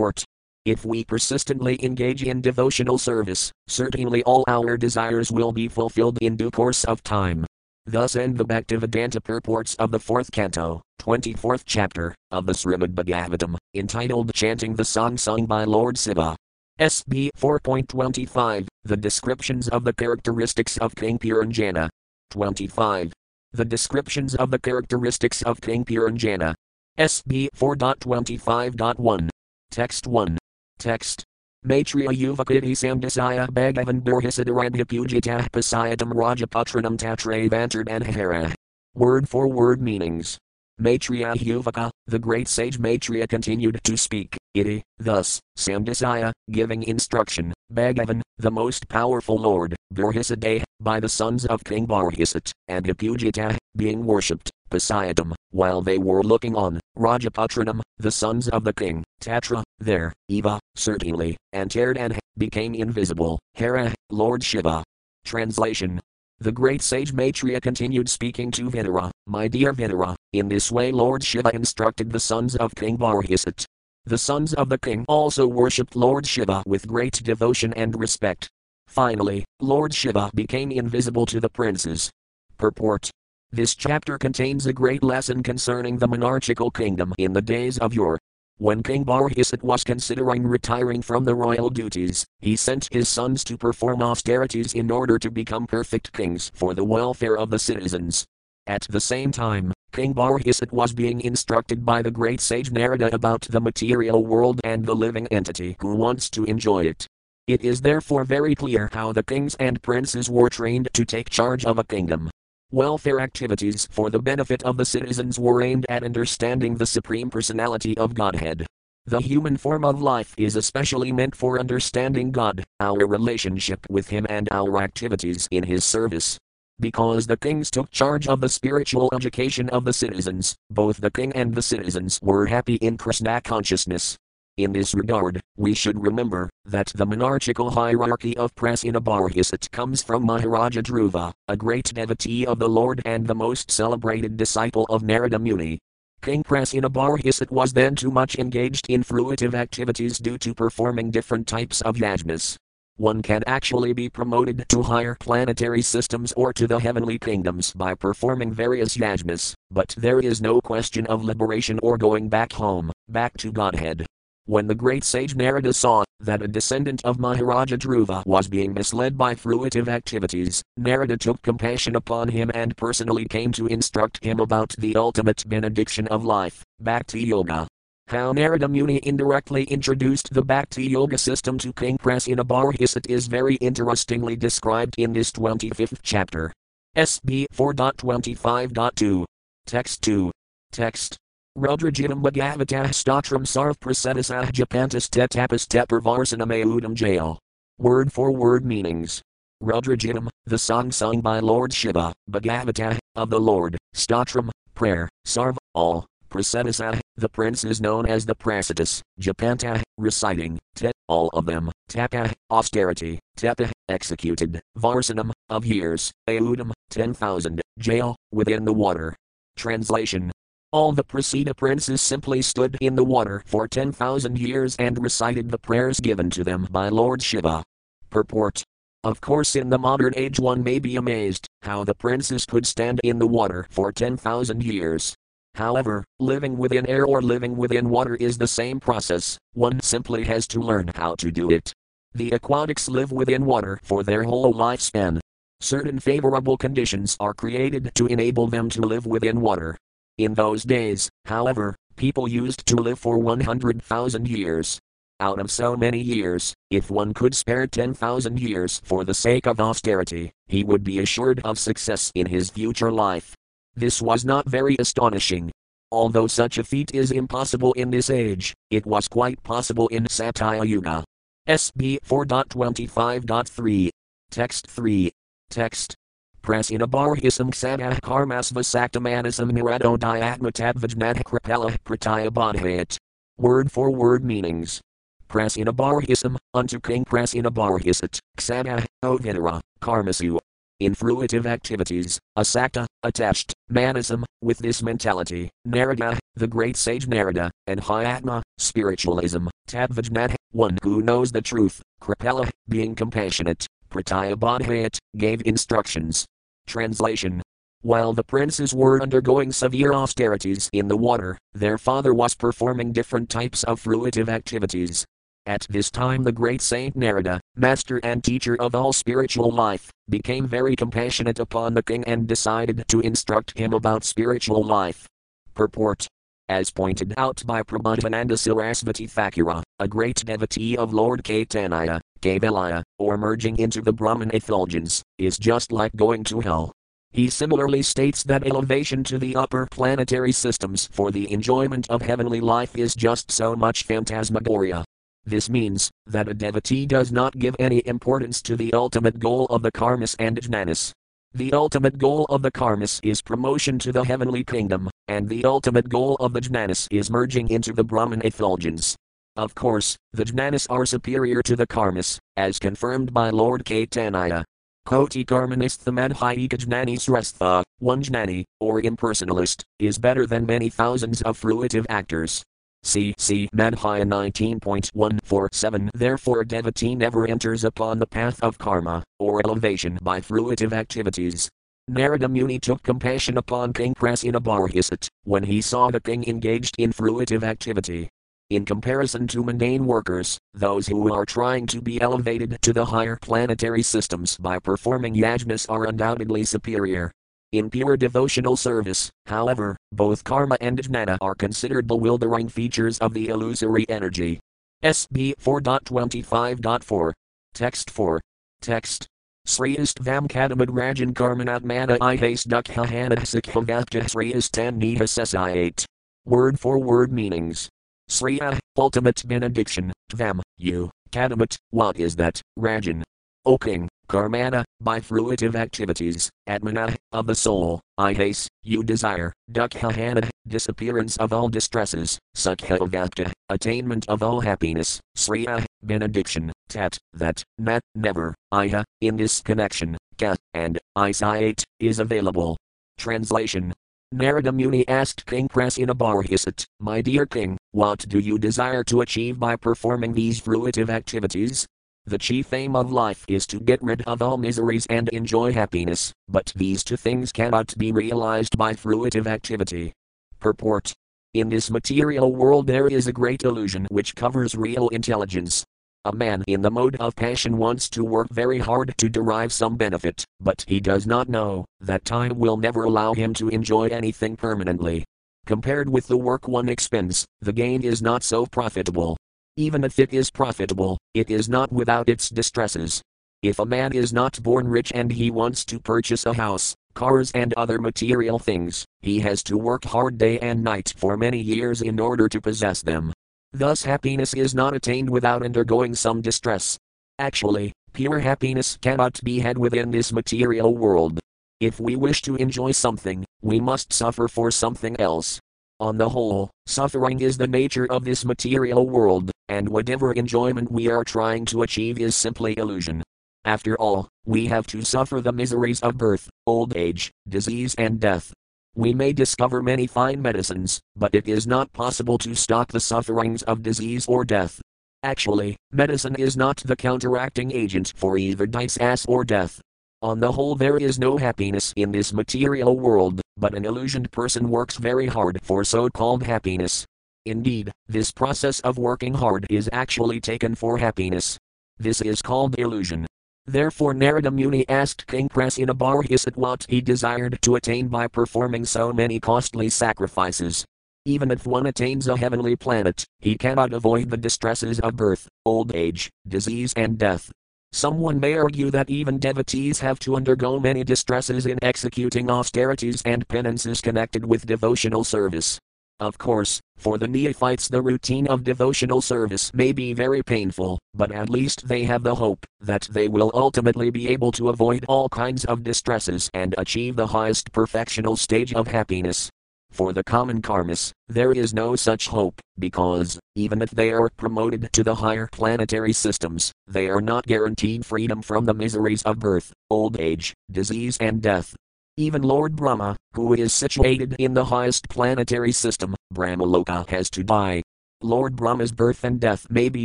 Purport. If we persistently engage in devotional service, certainly all our desires will be fulfilled in due course of time. Thus end the Bhaktivedanta purports of the fourth canto, 24th chapter, of the Srimad Bhagavatam, entitled Chanting the Song Sung by Lord Siva. SB 4.25 The descriptions of the characteristics of King Puranjana. 25. The descriptions of the characteristics of King Puranjana. SB 4.25.1. Text 1. Text. Maitreya Yuvakiti Samdasaya Bhagavan Burhisidarabhya Pujitah Pasayatam Rajaputranam Tatre Vantardanhara. Word for word meanings. Maitreya Yuvaka, the great sage Maitreya continued to speak, iti, thus, Samdasaya, giving instruction, Bhagavan, the most powerful Lord, Burhisade, by the sons of King Barhisat, and Hipujita, being worshipped, Pasayatam, while they were looking on, Rajaputranam, the sons of the king, Tatra, there, Eva, certainly, and Terdan, became invisible, Hera, Lord Shiva. Translation the great sage Maitreya continued speaking to Vidura, My dear Vidura, in this way Lord Shiva instructed the sons of King Barhisat. The sons of the king also worshipped Lord Shiva with great devotion and respect. Finally, Lord Shiva became invisible to the princes. Purport This chapter contains a great lesson concerning the monarchical kingdom in the days of yore. When King Barhisat was considering retiring from the royal duties, he sent his sons to perform austerities in order to become perfect kings for the welfare of the citizens. At the same time, King Barhisat was being instructed by the great sage Narada about the material world and the living entity who wants to enjoy it. It is therefore very clear how the kings and princes were trained to take charge of a kingdom. Welfare activities for the benefit of the citizens were aimed at understanding the Supreme Personality of Godhead. The human form of life is especially meant for understanding God, our relationship with Him, and our activities in His service. Because the kings took charge of the spiritual education of the citizens, both the king and the citizens were happy in Krishna consciousness. In this regard, we should remember that the monarchical hierarchy of Pracinabarhisat comes from Maharaja Dhruva, a great devotee of the Lord and the most celebrated disciple of Narada Muni. King Pracinabarhisat was then too much engaged in fruitive activities due to performing different types of yajnas. One can actually be promoted to higher planetary systems or to the heavenly kingdoms by performing various yajnas, but there is no question of liberation or going back home, back to Godhead. When the great sage Narada saw that a descendant of Maharaja Dhruva was being misled by fruitive activities, Narada took compassion upon him and personally came to instruct him about the ultimate benediction of life, Bhakti Yoga. How Narada Muni indirectly introduced the Bhakti Yoga system to King Pracinabarhisat is very interestingly described in this 25th chapter. SB 4.25.2. Text 2. Text. Rudrajitam Bhagavatah Stotram Sarv Prasedasah Japantas Tetapas Teparvarsanam Audam Jail. Word for word meanings. Rudrajitam, the song sung by Lord Shiva, Bhagavatah, of the Lord, Stotram, prayer, Sarv, all, Prasedasa, the prince is known as the Pracetas, Japanta, reciting, Tet, all of them, Tapa, austerity, Tepa, executed, Varsanam, of years, Audam, ten thousand, jail, within the water. Translation all the Praceta princes simply stood in the water for 10,000 years and recited the prayers given to them by Lord Shiva. Purport Of course, in the modern age, one may be amazed how the princes could stand in the water for 10,000 years. However, living within air or living within water is the same process, one simply has to learn how to do it. The aquatics live within water for their whole lifespan. Certain favorable conditions are created to enable them to live within water. In those days, however, people used to live for 100,000 years. Out of so many years, if one could spare 10,000 years for the sake of austerity, he would be assured of success in his future life. This was not very astonishing. Although such a feat is impossible in this age, it was quite possible in Satya Yuga. SB 4.25.3. Text 3. Text. Prasinabarhisam sadah karmas vasaktamanasam nirado diatmatadvajnat kripala prataya bodhayat. Word for word meanings. Prasinabarhisam, unto King Pracinabarhisat, Ksana, ah, O Vidura, Karmasu. in fruitive activities, asakta, attached, manism, with this mentality, Narada, the great sage Narada, and Hyatma, spiritualism, Tatvajnat, one who knows the truth, Kripala, being compassionate, Pratyabodhayat, gave instructions. Translation while the princes were undergoing severe austerities in the water, their father was performing different types of fruitive activities. At this time, the great Saint Narada, master and teacher of all spiritual life, became very compassionate upon the king and decided to instruct him about spiritual life. Purport as pointed out by Prabodhananda Sarasvati Thakura, a great devotee of Lord Caitanya, Kaivalya, or merging into the Brahman effulgence, is just like going to hell. He similarly states that elevation to the upper planetary systems for the enjoyment of heavenly life is just so much phantasmagoria. This means that a devotee does not give any importance to the ultimate goal of the karmas and jnanas. The ultimate goal of the karmas is promotion to the heavenly kingdom, and the ultimate goal of the jnanas is merging into the Brahman effulgence. Of course, the jnanas are superior to the karmas, as confirmed by Lord Caitanya. Koti Karmanisthamadhyika Jnani Srestha, one Jnani, or impersonalist, is better than many thousands of fruitive actors. See Madhya 19.147 Therefore devotee never enters upon the path of karma, or elevation by fruitive activities. Narada Muni took compassion upon King Pracinabarhisat, when he saw the king engaged in fruitive activity. In comparison to mundane workers, those who are trying to be elevated to the higher planetary systems by performing yajnas are undoubtedly superior. In pure devotional service, however, both karma and jnana are considered bewildering features of the illusory energy. SB 4.25.4. Text 4. Text. Sriyast Vamkadamad Rajan Karmanatmana Ihas Dukhahana Sikhavakta Sriyast Tanniha 8. Word for word meanings. Sriya, ultimate benediction, Tvam, you, Kadamat, what is that, Rajan? O King, Karmana, by fruitive activities, Atmana, of the soul, Ihas, you desire, Dukhahana, disappearance of all distresses, Sukhavakta, attainment of all happiness, Sriya, benediction, Tat, that, Nat, never, Iha, in this connection, Ka, and, Isayat, is available. Translation Narada Muni asked King Pracinabarhisat, My dear king, what do you desire to achieve by performing these fruitive activities? The chief aim of life is to get rid of all miseries and enjoy happiness, but these two things cannot be realized by fruitive activity. Purport In this material world, there is a great illusion which covers real intelligence, a man in the mode of passion wants to work very hard to derive some benefit, but he does not know that time will never allow him to enjoy anything permanently. Compared with the work one expends, the gain is not so profitable. Even if it is profitable, it is not without its distresses. If a man is not born rich and he wants to purchase a house, cars, and other material things, he has to work hard day and night for many years in order to possess them. Thus, happiness is not attained without undergoing some distress. Actually, pure happiness cannot be had within this material world. If we wish to enjoy something, we must suffer for something else. On the whole, suffering is the nature of this material world, and whatever enjoyment we are trying to achieve is simply illusion. After all, we have to suffer the miseries of birth, old age, disease, and death. We may discover many fine medicines, but it is not possible to stop the sufferings of disease or death. Actually, medicine is not the counteracting agent for either disease or death. On the whole, there is no happiness in this material world, but an illusioned person works very hard for so called happiness. Indeed, this process of working hard is actually taken for happiness. This is called illusion. Therefore Narada Muni asked King Pracinabarhisat what he desired to attain by performing so many costly sacrifices. Even if one attains a heavenly planet, he cannot avoid the distresses of birth, old age, disease, and death. Someone may argue that even devotees have to undergo many distresses in executing austerities and penances connected with devotional service. Of course, for the neophytes, the routine of devotional service may be very painful, but at least they have the hope that they will ultimately be able to avoid all kinds of distresses and achieve the highest perfectional stage of happiness. For the common karmas, there is no such hope, because, even if they are promoted to the higher planetary systems, they are not guaranteed freedom from the miseries of birth, old age, disease, and death. Even Lord Brahma, who is situated in the highest planetary system, Brahmaloka, has to die. Lord Brahma's birth and death may be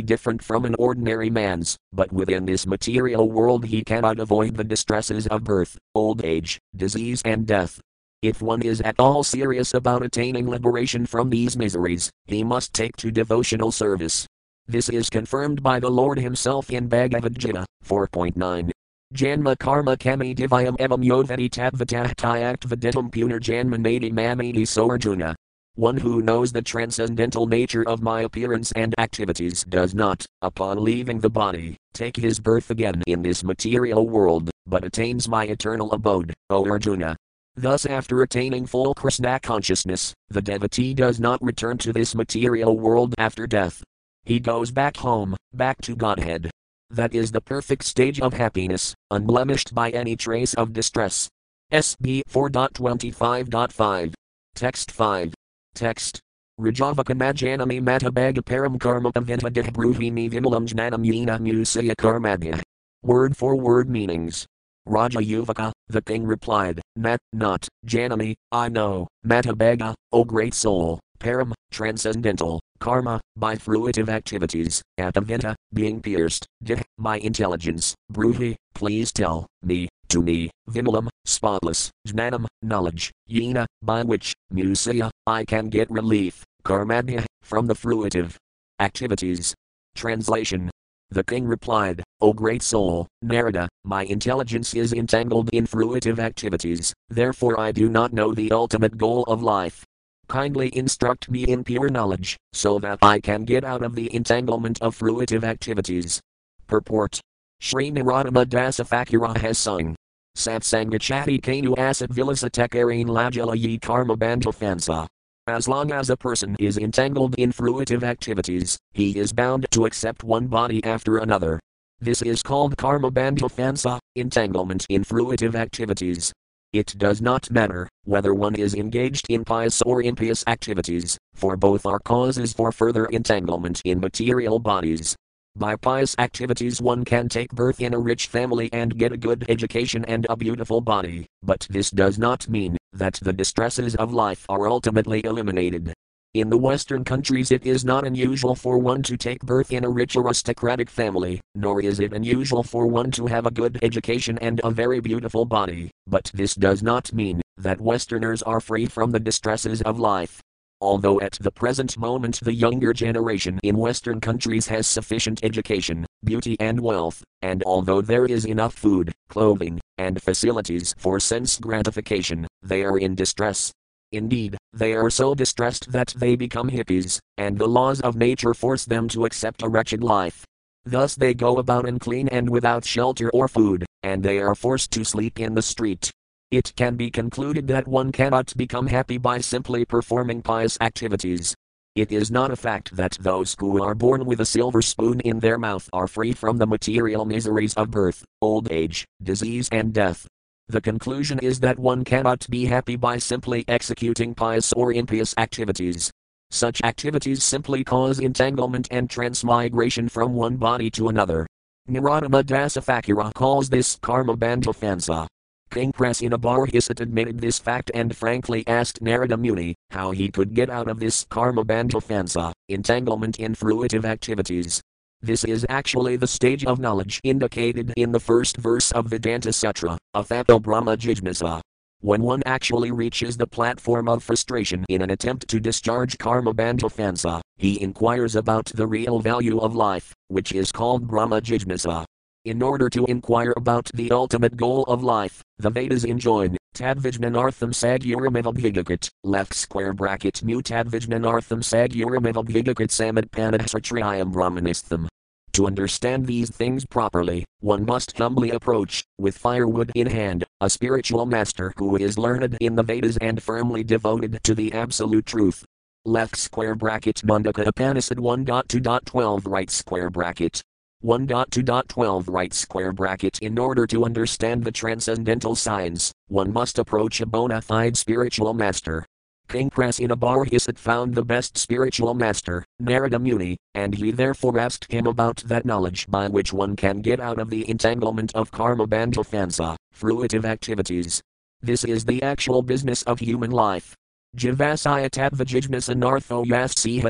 different from an ordinary man's, but within this material world he cannot avoid the distresses of birth, old age, disease, and death. If one is at all serious about attaining liberation from these miseries, he must take to devotional service. This is confirmed by the Lord Himself in Bhagavad Gita 4.9. Janma karma kami divyam evam yodhati tadvatah tyact viditam punarjanma nadi mamadi soarjuna. One who knows the transcendental nature of my appearance and activities does not, upon leaving the body, take his birth again in this material world, but attains my eternal abode, O Arjuna. Thus, after attaining full Krishna consciousness, the devotee does not return to this material world after death. He goes back home, back to Godhead. That is the perfect stage of happiness, unblemished by any trace of distress. SB 4.25.5. Text 5. Text. Rajavakamajanami matabagaparam karma avintadih bruhini vimalam jnanam yena musaya karmadya. Word for word meanings. Raja Yuvaka, the king replied, Nat, not, Janami, I know, Matabhaga, O great soul, Param, transcendental, Karma, by fruitive activities, Atavinta, being pierced, Dih, my intelligence, Bruhi, please tell, me, to me, Vimalam, spotless, Jnanam, knowledge, Yena, by which, Musaya, I can get relief, Karmadya, from the fruitive activities. Translation. The king replied, O great soul, Narada, my intelligence is entangled in fruitive activities, therefore I do not know the ultimate goal of life. Kindly instruct me in pure knowledge, so that I can get out of the entanglement of fruitive activities. Purport Sri Narottama dasa Thakura has sung. Satsangachati Kanu Asat Vilasatekarine Lajala Yi Karma Bantafansa. As long as a person is entangled in fruitive activities, he is bound to accept one body after another. This is called karma bandhafansa, entanglement in fruitive activities. It does not matter whether one is engaged in pious or impious activities, for both are causes for further entanglement in material bodies. By pious activities, one can take birth in a rich family and get a good education and a beautiful body, but this does not mean that the distresses of life are ultimately eliminated. In the Western countries, it is not unusual for one to take birth in a rich aristocratic family, nor is it unusual for one to have a good education and a very beautiful body, but this does not mean that Westerners are free from the distresses of life. Although at the present moment the younger generation in Western countries has sufficient education, beauty, and wealth, and although there is enough food, clothing, and facilities for sense gratification, they are in distress. Indeed, they are so distressed that they become hippies, and the laws of nature force them to accept a wretched life. Thus they go about unclean and without shelter or food, and they are forced to sleep in the street. It can be concluded that one cannot become happy by simply performing pious activities. It is not a fact that those who are born with a silver spoon in their mouth are free from the material miseries of birth, old age, disease, and death. The conclusion is that one cannot be happy by simply executing pious or impious activities. Such activities simply cause entanglement and transmigration from one body to another. Narottama dasa Thakura calls this karma bandhafansa. King Pracinabarhisat admitted this fact and frankly asked Narada Muni how he could get out of this karma bandhafansa, entanglement in fruitive activities. This is actually the stage of knowledge indicated in the first verse of Vedanta Sutra, Athato Brahma Jignasa. When one actually reaches the platform of frustration in an attempt to discharge karma bandhafansa, he inquires about the real value of life, which is called Brahma Jignasa. In order to inquire about the ultimate goal of life, the Vedas enjoin, Tadvijnanartham Sagyuramavabhigakit, left square bracket mu Tadvijnanartham Sagyuramavabhigakit Samadpanadhasatriyam Brahmanistham. To understand these things properly, one must humbly approach, with firewood in hand, a spiritual master who is learned in the Vedas and firmly devoted to the absolute truth. Left square bracket Mundaka Upanishad 1.2.12 right square bracket. 1.2.12 right square bracket In order to understand the transcendental signs, one must approach a bona fide spiritual master. King Pracinabarhisat found the best spiritual master, Narada Muni, and he therefore asked him about that knowledge by which one can get out of the entanglement of karma bandha fansa, fruitive activities. This is the actual business of human life. Jivasaya Tatvajijnas Anartho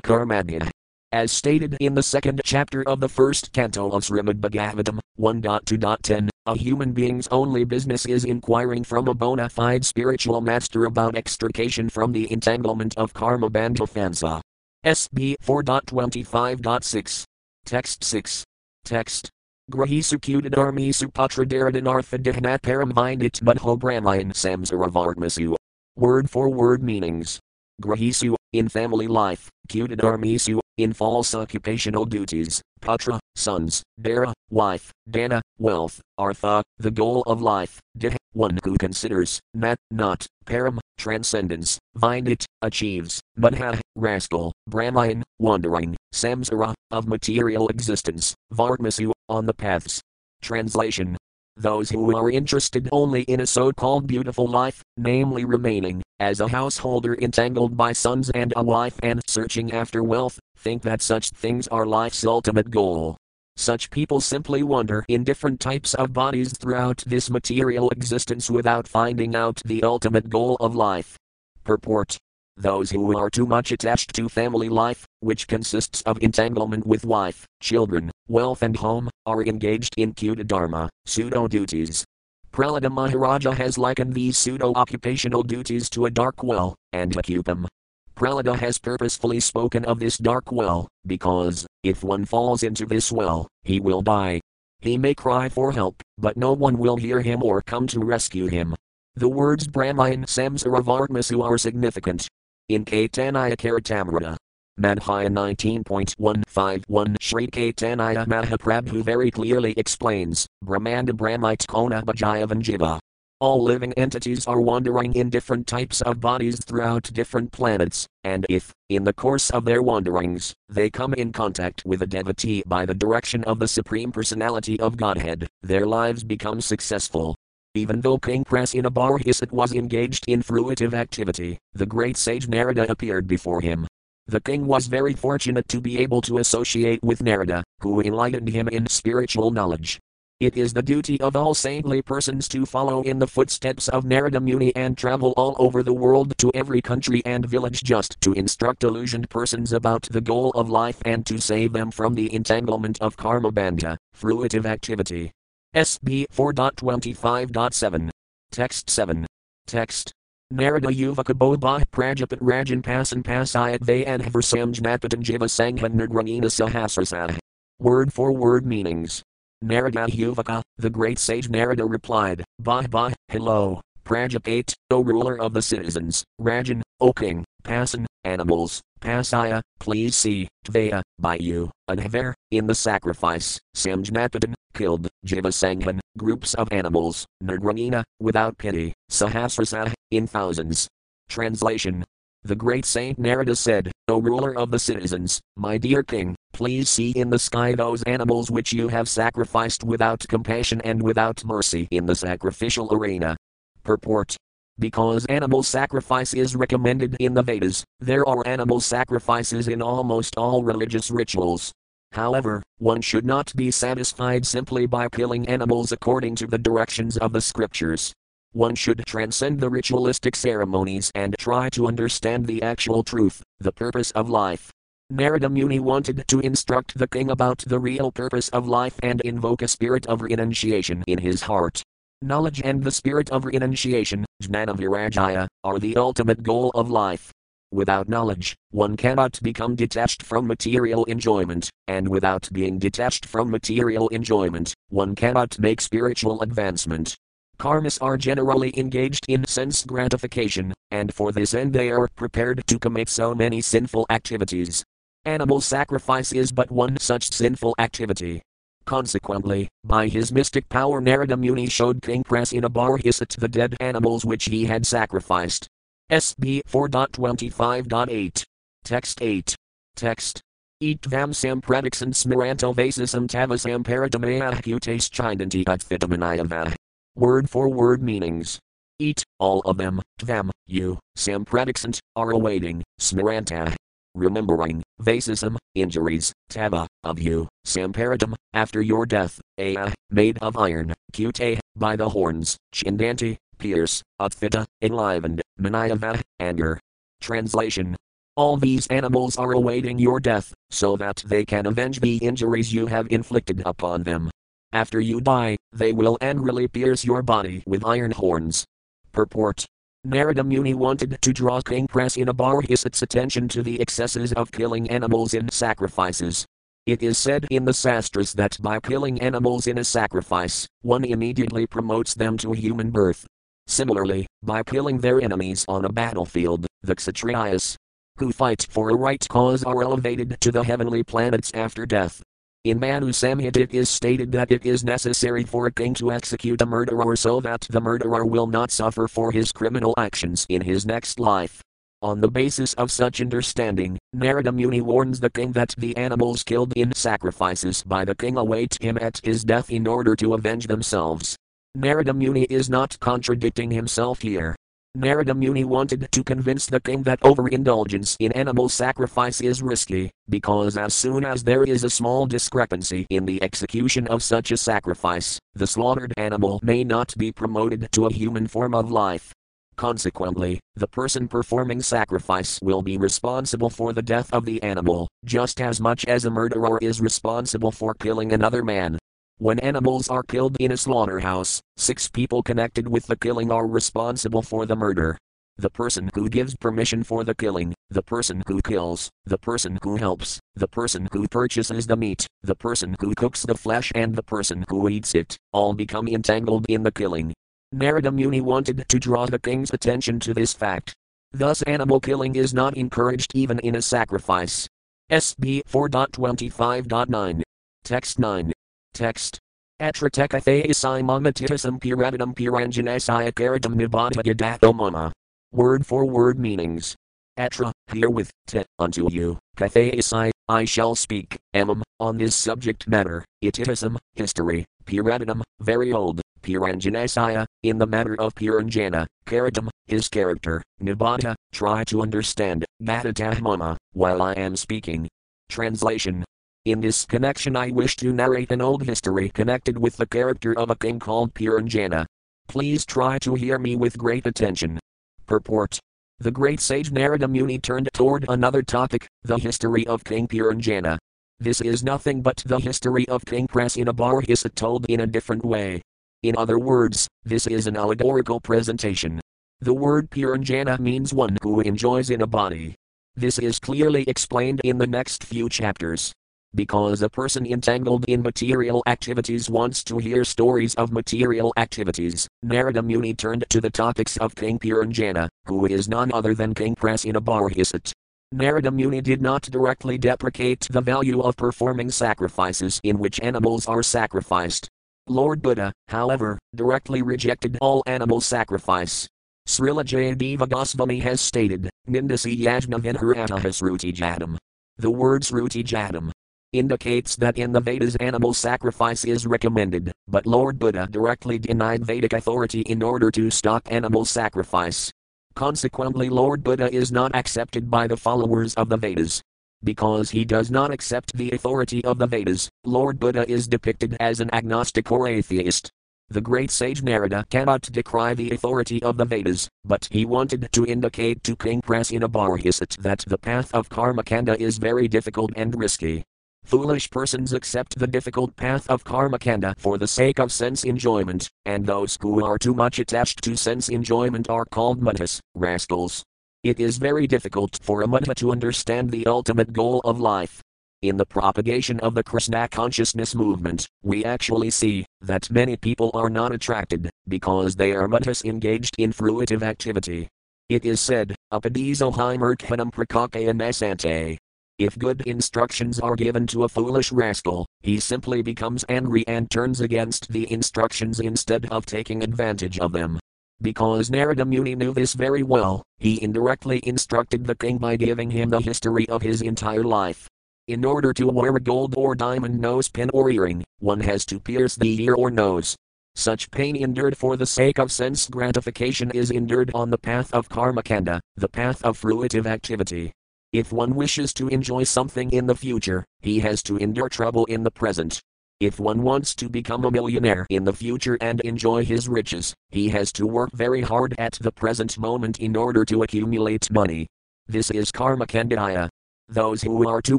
Karmadya. As stated in the second chapter of the first canto of Srimad Bhagavatam, 1.2.10, a human being's only business is inquiring from a bona fide spiritual master about extrication from the entanglement of karma bandha fansa. SB 4.25.6. Text 6. Text. Patradardanartha Dihnat Param Vindit Mudho Brahmayan Samsaravartmasu. Word for word meanings. Grahisu, in family life, Kudadarmisu, in false occupational duties, Patra, sons, Dara, wife, Dana, wealth, Artha, the goal of life, Dih, one who considers, Nat, not, Param, transcendence, Vindit, achieves, Mudha, rascal, Brahmayan, wandering, Samsara, of material existence, Vartmasu, on the paths. Translation those who are interested only in a so called beautiful life, namely remaining, as a householder entangled by sons and a wife and searching after wealth, think that such things are life's ultimate goal. Such people simply wander in different types of bodies throughout this material existence without finding out the ultimate goal of life. Purport those who are too much attached to family life, which consists of entanglement with wife, children, wealth, and home, are engaged in kuta dharma, pseudo duties. Prahlada Maharaja has likened these pseudo occupational duties to a dark well, and a kupam. Prahlada has purposefully spoken of this dark well, because, if one falls into this well, he will die. He may cry for help, but no one will hear him or come to rescue him. The words Brahmayan Samsara are significant, in Caitanya Charitamrita. Madhya 19.151 Sri Caitanya Mahaprabhu very clearly explains, Brahmanda Brahmite Kona Bhajayavanjiva. All living entities are wandering in different types of bodies throughout different planets, and if, in the course of their wanderings, they come in contact with a devotee by the direction of the Supreme Personality of Godhead, their lives become successful. Even though King Pracinabarhisat was engaged in fruitive activity, the great sage Narada appeared before him. The king was very fortunate to be able to associate with Narada, who enlightened him in spiritual knowledge. It is the duty of all saintly persons to follow in the footsteps of Narada Muni and travel all over the world to every country and village just to instruct illusioned persons about the goal of life and to save them from the entanglement of karma bandha, fruitive activity. SB 4.25.7. Text 7. Text. Narada Yuvaka Bodha Prajapat Rajan Pasan Pasayat Vayanhavar Samjnapatan Jiva Sanghan Nirgranina Sahasrasa. Word for word meanings. Narada Yuvaka, the great sage Narada replied, Bah bah, hello, Prajapat, O ruler of the citizens, Rajan, O king, Pasan, animals, Pasaya, please see, Tvaya, by you, Anhavar, in the sacrifice, Samjnapatan, killed, Jivasanghan, groups of animals, Nirgranina, without pity, Sahasrasa, in thousands. Translation The great saint Narada said, O ruler of the citizens, my dear king, please see in the sky those animals which you have sacrificed without compassion and without mercy in the sacrificial arena. Purport because animal sacrifice is recommended in the Vedas, there are animal sacrifices in almost all religious rituals. However, one should not be satisfied simply by killing animals according to the directions of the scriptures. One should transcend the ritualistic ceremonies and try to understand the actual truth, the purpose of life. Narada Muni wanted to instruct the king about the real purpose of life and invoke a spirit of renunciation in his heart. Knowledge and the spirit of renunciation, jnana vairagya, are the ultimate goal of life. Without knowledge, one cannot become detached from material enjoyment, and without being detached from material enjoyment, one cannot make spiritual advancement. Karmas are generally engaged in sense gratification, and for this end they are prepared to commit so many sinful activities. Animal sacrifice is but one such sinful activity. Consequently, by his mystic power Narada Muni showed King Pracinabarhisat the dead animals which he had sacrificed. SB 4.25.8. Text 8. Text. Etvam sampradixan smiranto vasisam tavasam paratamaya acutes chidanti utfitamanayava. Word for word meanings. Eat, all of them, tvam, you, Sam sampradixant, are awaiting, smaranta. Remembering, vasism, injuries, tava, of you, samparatam, after your death, aya, made of iron, cute, by the horns, chindanti, pierce, utfita, enlivened, manayava, anger. Translation all these animals are awaiting your death, so that they can avenge the injuries you have inflicted upon them. After you die, they will angrily pierce your body with iron horns. Purport Narada Muni wanted to draw King Pracinabarhisat's attention to the excesses of killing animals in sacrifices. It is said in the sastras that by killing animals in a sacrifice, one immediately promotes them to human birth. Similarly, by killing their enemies on a battlefield, the Kshatriyas, who fight for a right cause are elevated to the heavenly planets after death. In Manu Samhita it is stated that it is necessary for a king to execute a murderer so that the murderer will not suffer for his criminal actions in his next life. On the basis of such understanding, Narada Muni warns the king that the animals killed in sacrifices by the king await him at his death in order to avenge themselves. Narada Muni is not contradicting himself here. Narada Muni wanted to convince the king that overindulgence in animal sacrifice is risky, because as soon as there is a small discrepancy in the execution of such a sacrifice, the slaughtered animal may not be promoted to a human form of life. Consequently, the person performing sacrifice will be responsible for the death of the animal, just as much as a murderer is responsible for killing another man. When animals are killed in a slaughterhouse, six people connected with the killing are responsible for the murder. The person who gives permission for the killing, the person who kills, the person who helps, the person who purchases the meat, the person who cooks the flesh, and the person who eats it, all become entangled in the killing. Narada Muni wanted to draw the king's attention to this fact. Thus, animal killing is not encouraged even in a sacrifice. SB 4.25.9. Text 9. Text. Atratekathayasai mamatitasam piradam piranjanasaya karatam nibata yadato mama. Word for word meanings. Atra, herewith, te, unto you, kathayasai, I shall speak, amam, on this subject matter, ititasam, history, piradam, very old, piranjanasaya, in the matter of puranjana, karatam, his character, nibata, try to understand, mama, while I am speaking. Translation in this connection, I wish to narrate an old history connected with the character of a king called Puranjana. Please try to hear me with great attention. Purport The great sage Narada Muni turned toward another topic, the history of King Puranjana. This is nothing but the history of King Pracinabarhisat told in a different way. In other words, this is an allegorical presentation. The word Puranjana means one who enjoys in a body. This is clearly explained in the next few chapters because a person entangled in material activities wants to hear stories of material activities. Narada Muni turned to the topics of King Puranjana, who is none other than King Pracinabarhisat. Narada Muni did not directly deprecate the value of performing sacrifices in which animals are sacrificed. Lord Buddha, however, directly rejected all animal sacrifice. Srila Jayadeva Goswami has stated, Nindasi Yajna Vinharataha Sruti Jadam. The word Sruti Jadam indicates that in the Vedas animal sacrifice is recommended, but Lord Buddha directly denied Vedic authority in order to stop animal sacrifice. Consequently, Lord Buddha is not accepted by the followers of the Vedas. Because he does not accept the authority of the Vedas, Lord Buddha is depicted as an agnostic or atheist. The great sage Narada cannot decry the authority of the Vedas, but he wanted to indicate to King Pracinabarhisat that the path of Karmakanda is very difficult and risky. Foolish persons accept the difficult path of karmakanda for the sake of sense enjoyment, and those who are too much attached to sense enjoyment are called muddhas, rascals. It is very difficult for a muddha to understand the ultimate goal of life. In the propagation of the Krishna consciousness movement, we actually see that many people are not attracted because they are muddhas engaged in fruitive activity. It is said, Apadizo hi murkhanam prakakaya nasante, if good instructions are given to a foolish rascal, he simply becomes angry and turns against the instructions instead of taking advantage of them. Because Narada Muni knew this very well, he indirectly instructed the king by giving him the history of his entire life. In order to wear a gold or diamond nose pin or earring, one has to pierce the ear or nose. such pain endured for the sake of sense gratification is endured on the path of karmakanda, the path of fruitive activity. If one wishes to enjoy something in the future, he has to endure trouble in the present. If one wants to become a millionaire in the future and enjoy his riches, he has to work very hard at the present moment in order to accumulate money. This is karma kandaya. Those who are too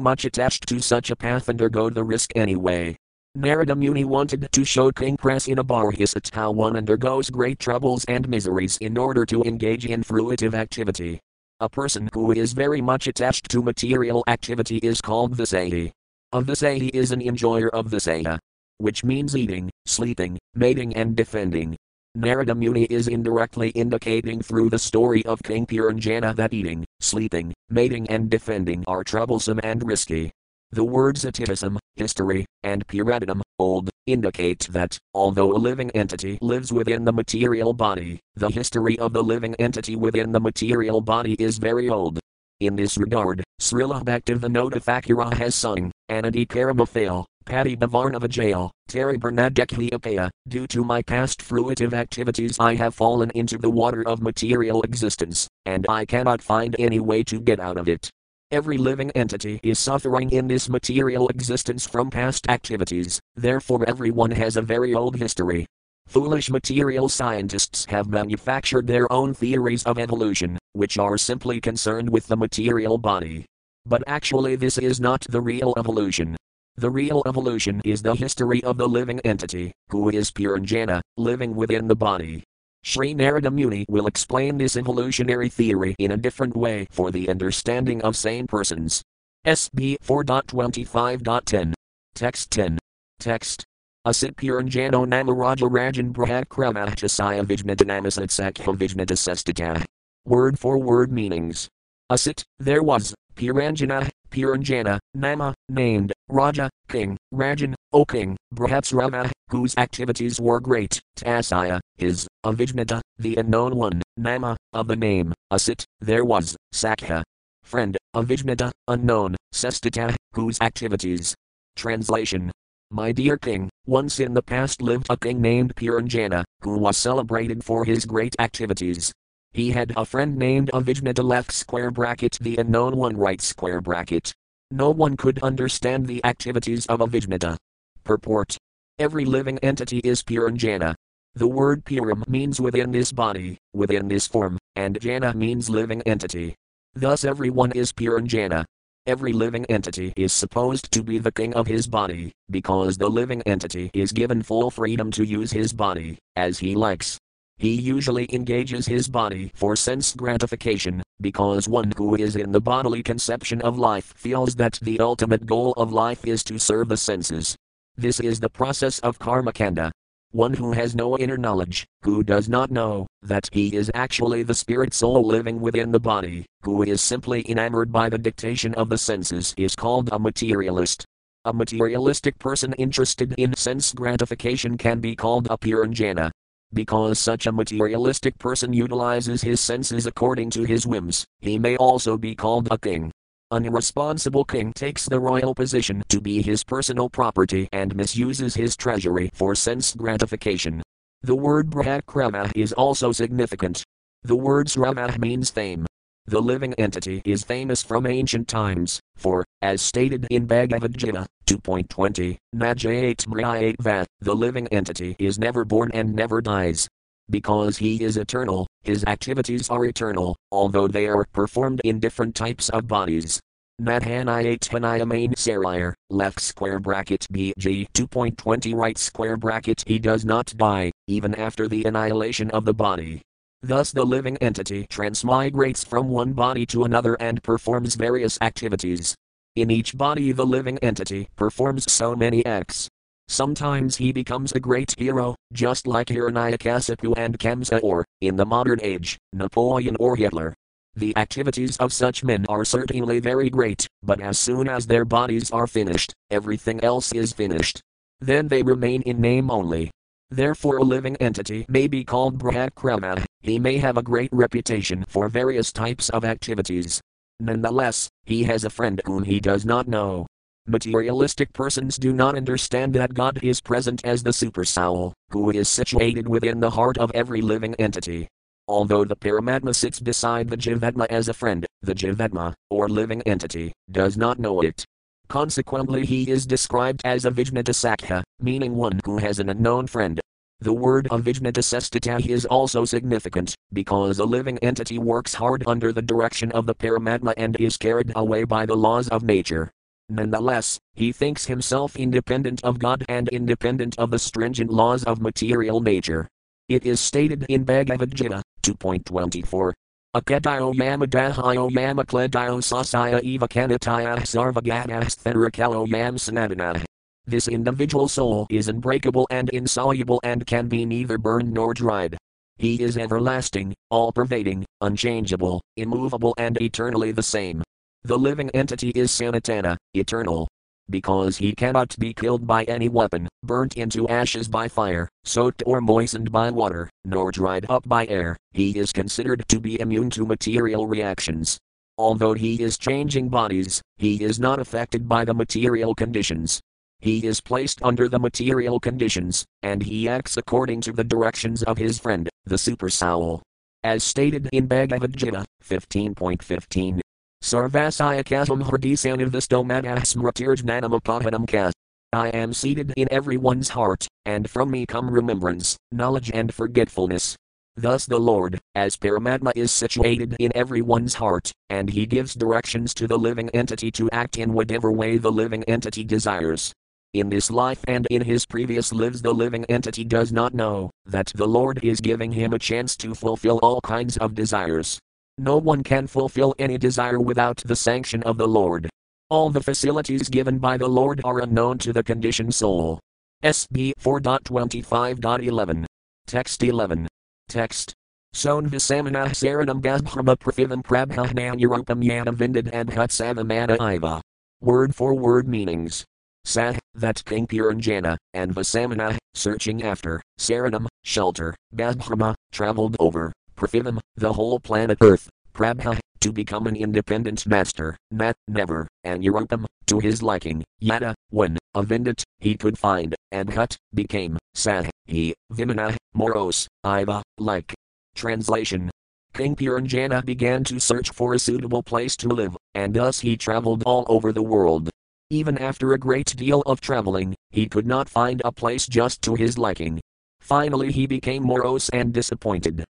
much attached to such a path undergo the risk anyway. Narada Muni wanted to show King Pracinabarhisat how one undergoes great troubles and miseries in order to engage in fruitive activity. A person who is very much attached to material activity is called Visayi. A Visayi is an enjoyer of Visaya, which means eating, sleeping, mating, and defending. Narada Muni is indirectly indicating through the story of King Puranjana that eating, sleeping, mating, and defending are troublesome and risky. The words atitism, history, and puratanam, old, indicate that, although a living entity lives within the material body, the history of the living entity within the material body is very old. In this regard, Srila Bhaktivinoda Thakura has sung, Anadi Karamathale, Patti Bhavarnavajale, Tari Bernadekhiapaya, due to my past fruitive activities I have fallen into the water of material existence, and I cannot find any way to get out of it. Every living entity is suffering in this material existence from past activities, therefore everyone has a very old history. Foolish material scientists have manufactured their own theories of evolution, which are simply concerned with the material body. But actually, this is not the real evolution. The real evolution is the history of the living entity, who is Puranjana, living within the body. Sri Narada Muni will explain this evolutionary theory in a different way for the understanding of sane persons. SB 4.25.10. Text 10. Text Asit Puranjano Namaraja Rajan Brahakramahtasaya Vijnadanamasat Sakha Vijnadasestata. Word for word meanings. Asit, there was, Puranjana, Puranjana, Nama, named, Raja, king, Rajan, O king, Brahapsrama, whose activities were great, Tasaya, his, Avijnata, the unknown one, Nama, of the name, Asit, there was, Sakha, friend, Avijnata, unknown, Sestata, whose activities. Translation my dear king, once in the past lived a king named Puranjana, who was celebrated for his great activities. He had a friend named Avijnata left square bracket the unknown one right square bracket. No one could understand the activities of Avijnata. Purport. Every living entity is Puranjana. The word Puram means within this body, within this form, and Jana means living entity. Thus everyone is Puranjana. Every living entity is supposed to be the king of his body, because the living entity is given full freedom to use his body as he likes. He usually engages his body for sense gratification, because one who is in the bodily conception of life feels that the ultimate goal of life is to serve the senses. This is the process of karmakanda, one who has no inner knowledge, who does not know that he is actually the spirit soul living within the body, who is simply enamored by the dictation of the senses, is called a materialist. A materialistic person interested in sense gratification can be called a puranjana. Because such a materialistic person utilizes his senses according to his whims, he may also be called a king. An irresponsible king takes the royal position to be his personal property and misuses his treasury for sense gratification. The word Brahakrama is also significant. The word Srama means fame. The living entity is famous from ancient times, for, as stated in Bhagavad Gita 2.20, Najayat Mriyat the living entity is never born and never dies. Because he is eternal, his activities are eternal, although they are performed in different types of bodies. Nadhanayathanayamain Sarir, left square bracket BG 2.20 right square bracket he does not die, even after the annihilation of the body. Thus the living entity transmigrates from one body to another and performs various activities. In each body the living entity performs so many acts, Sometimes he becomes a great hero, just like Hiranyakasipu and Kamsa or, in the modern age, Napoleon or Hitler. The activities of such men are certainly very great, but as soon as their bodies are finished, everything else is finished. Then they remain in name only. Therefore, a living entity may be called Brahakrama, he may have a great reputation for various types of activities. Nonetheless, he has a friend whom he does not know. Materialistic persons do not understand that God is present as the supersoul, who is situated within the heart of every living entity. Although the Paramatma sits beside the Jivatma as a friend, the Jivatma, or living entity, does not know it. Consequently, he is described as a Vijnata meaning one who has an unknown friend. The word Avijnata is also significant, because a living entity works hard under the direction of the Paramatma and is carried away by the laws of nature. Nonetheless, he thinks himself independent of God and independent of the stringent laws of material nature. It is stated in Bhagavad Gita 2.24. Akadayo yamadahayo yamakledayo sasaya eva kanataya sarvaganas therakalo yam sanadana. This individual soul is unbreakable and insoluble and can be neither burned nor dried. He is everlasting, all pervading, unchangeable, immovable, and eternally the same. The living entity is Sanatana, eternal. Because he cannot be killed by any weapon, burnt into ashes by fire, soaked or moistened by water, nor dried up by air, he is considered to be immune to material reactions. Although he is changing bodies, he is not affected by the material conditions. He is placed under the material conditions, and he acts according to the directions of his friend, the supersoul. As stated in Bhagavad Gita 15.15. Sarvasayakasam hridisanivastomana smritirjnanamapahanam kas. I am seated in everyone's heart, and from me come remembrance, knowledge, and forgetfulness. Thus the Lord, as Paramatma, is situated in everyone's heart, and he gives directions to the living entity to act in whatever way the living entity desires. In this life and in his previous lives, the living entity does not know that the Lord is giving him a chance to fulfill all kinds of desires. No one can fulfill any desire without the sanction of the Lord. All the facilities given by the Lord are unknown to the conditioned soul. SB 4.25.11. Text 11. Text. Son visamana saranam gazbrahma prafivam prabhanan urupam yana vindad and hutsavamana iva. Word for word meanings. Sah, that King Puranjana, and Vasamana, searching after, Saranam, shelter, Gazbrahma, traveled over, Prafivam, the whole planet Earth, Prabha, to become an independent master, Nat, never, and Urupam, to his liking, Yada, when, Avindit, he could find, and Hut, became, Sah, he, Vimana, Moros, Iva, like. Translation King Puranjana began to search for a suitable place to live, and thus he traveled all over the world. Even after a great deal of traveling, he could not find a place just to his liking. Finally, he became morose and disappointed.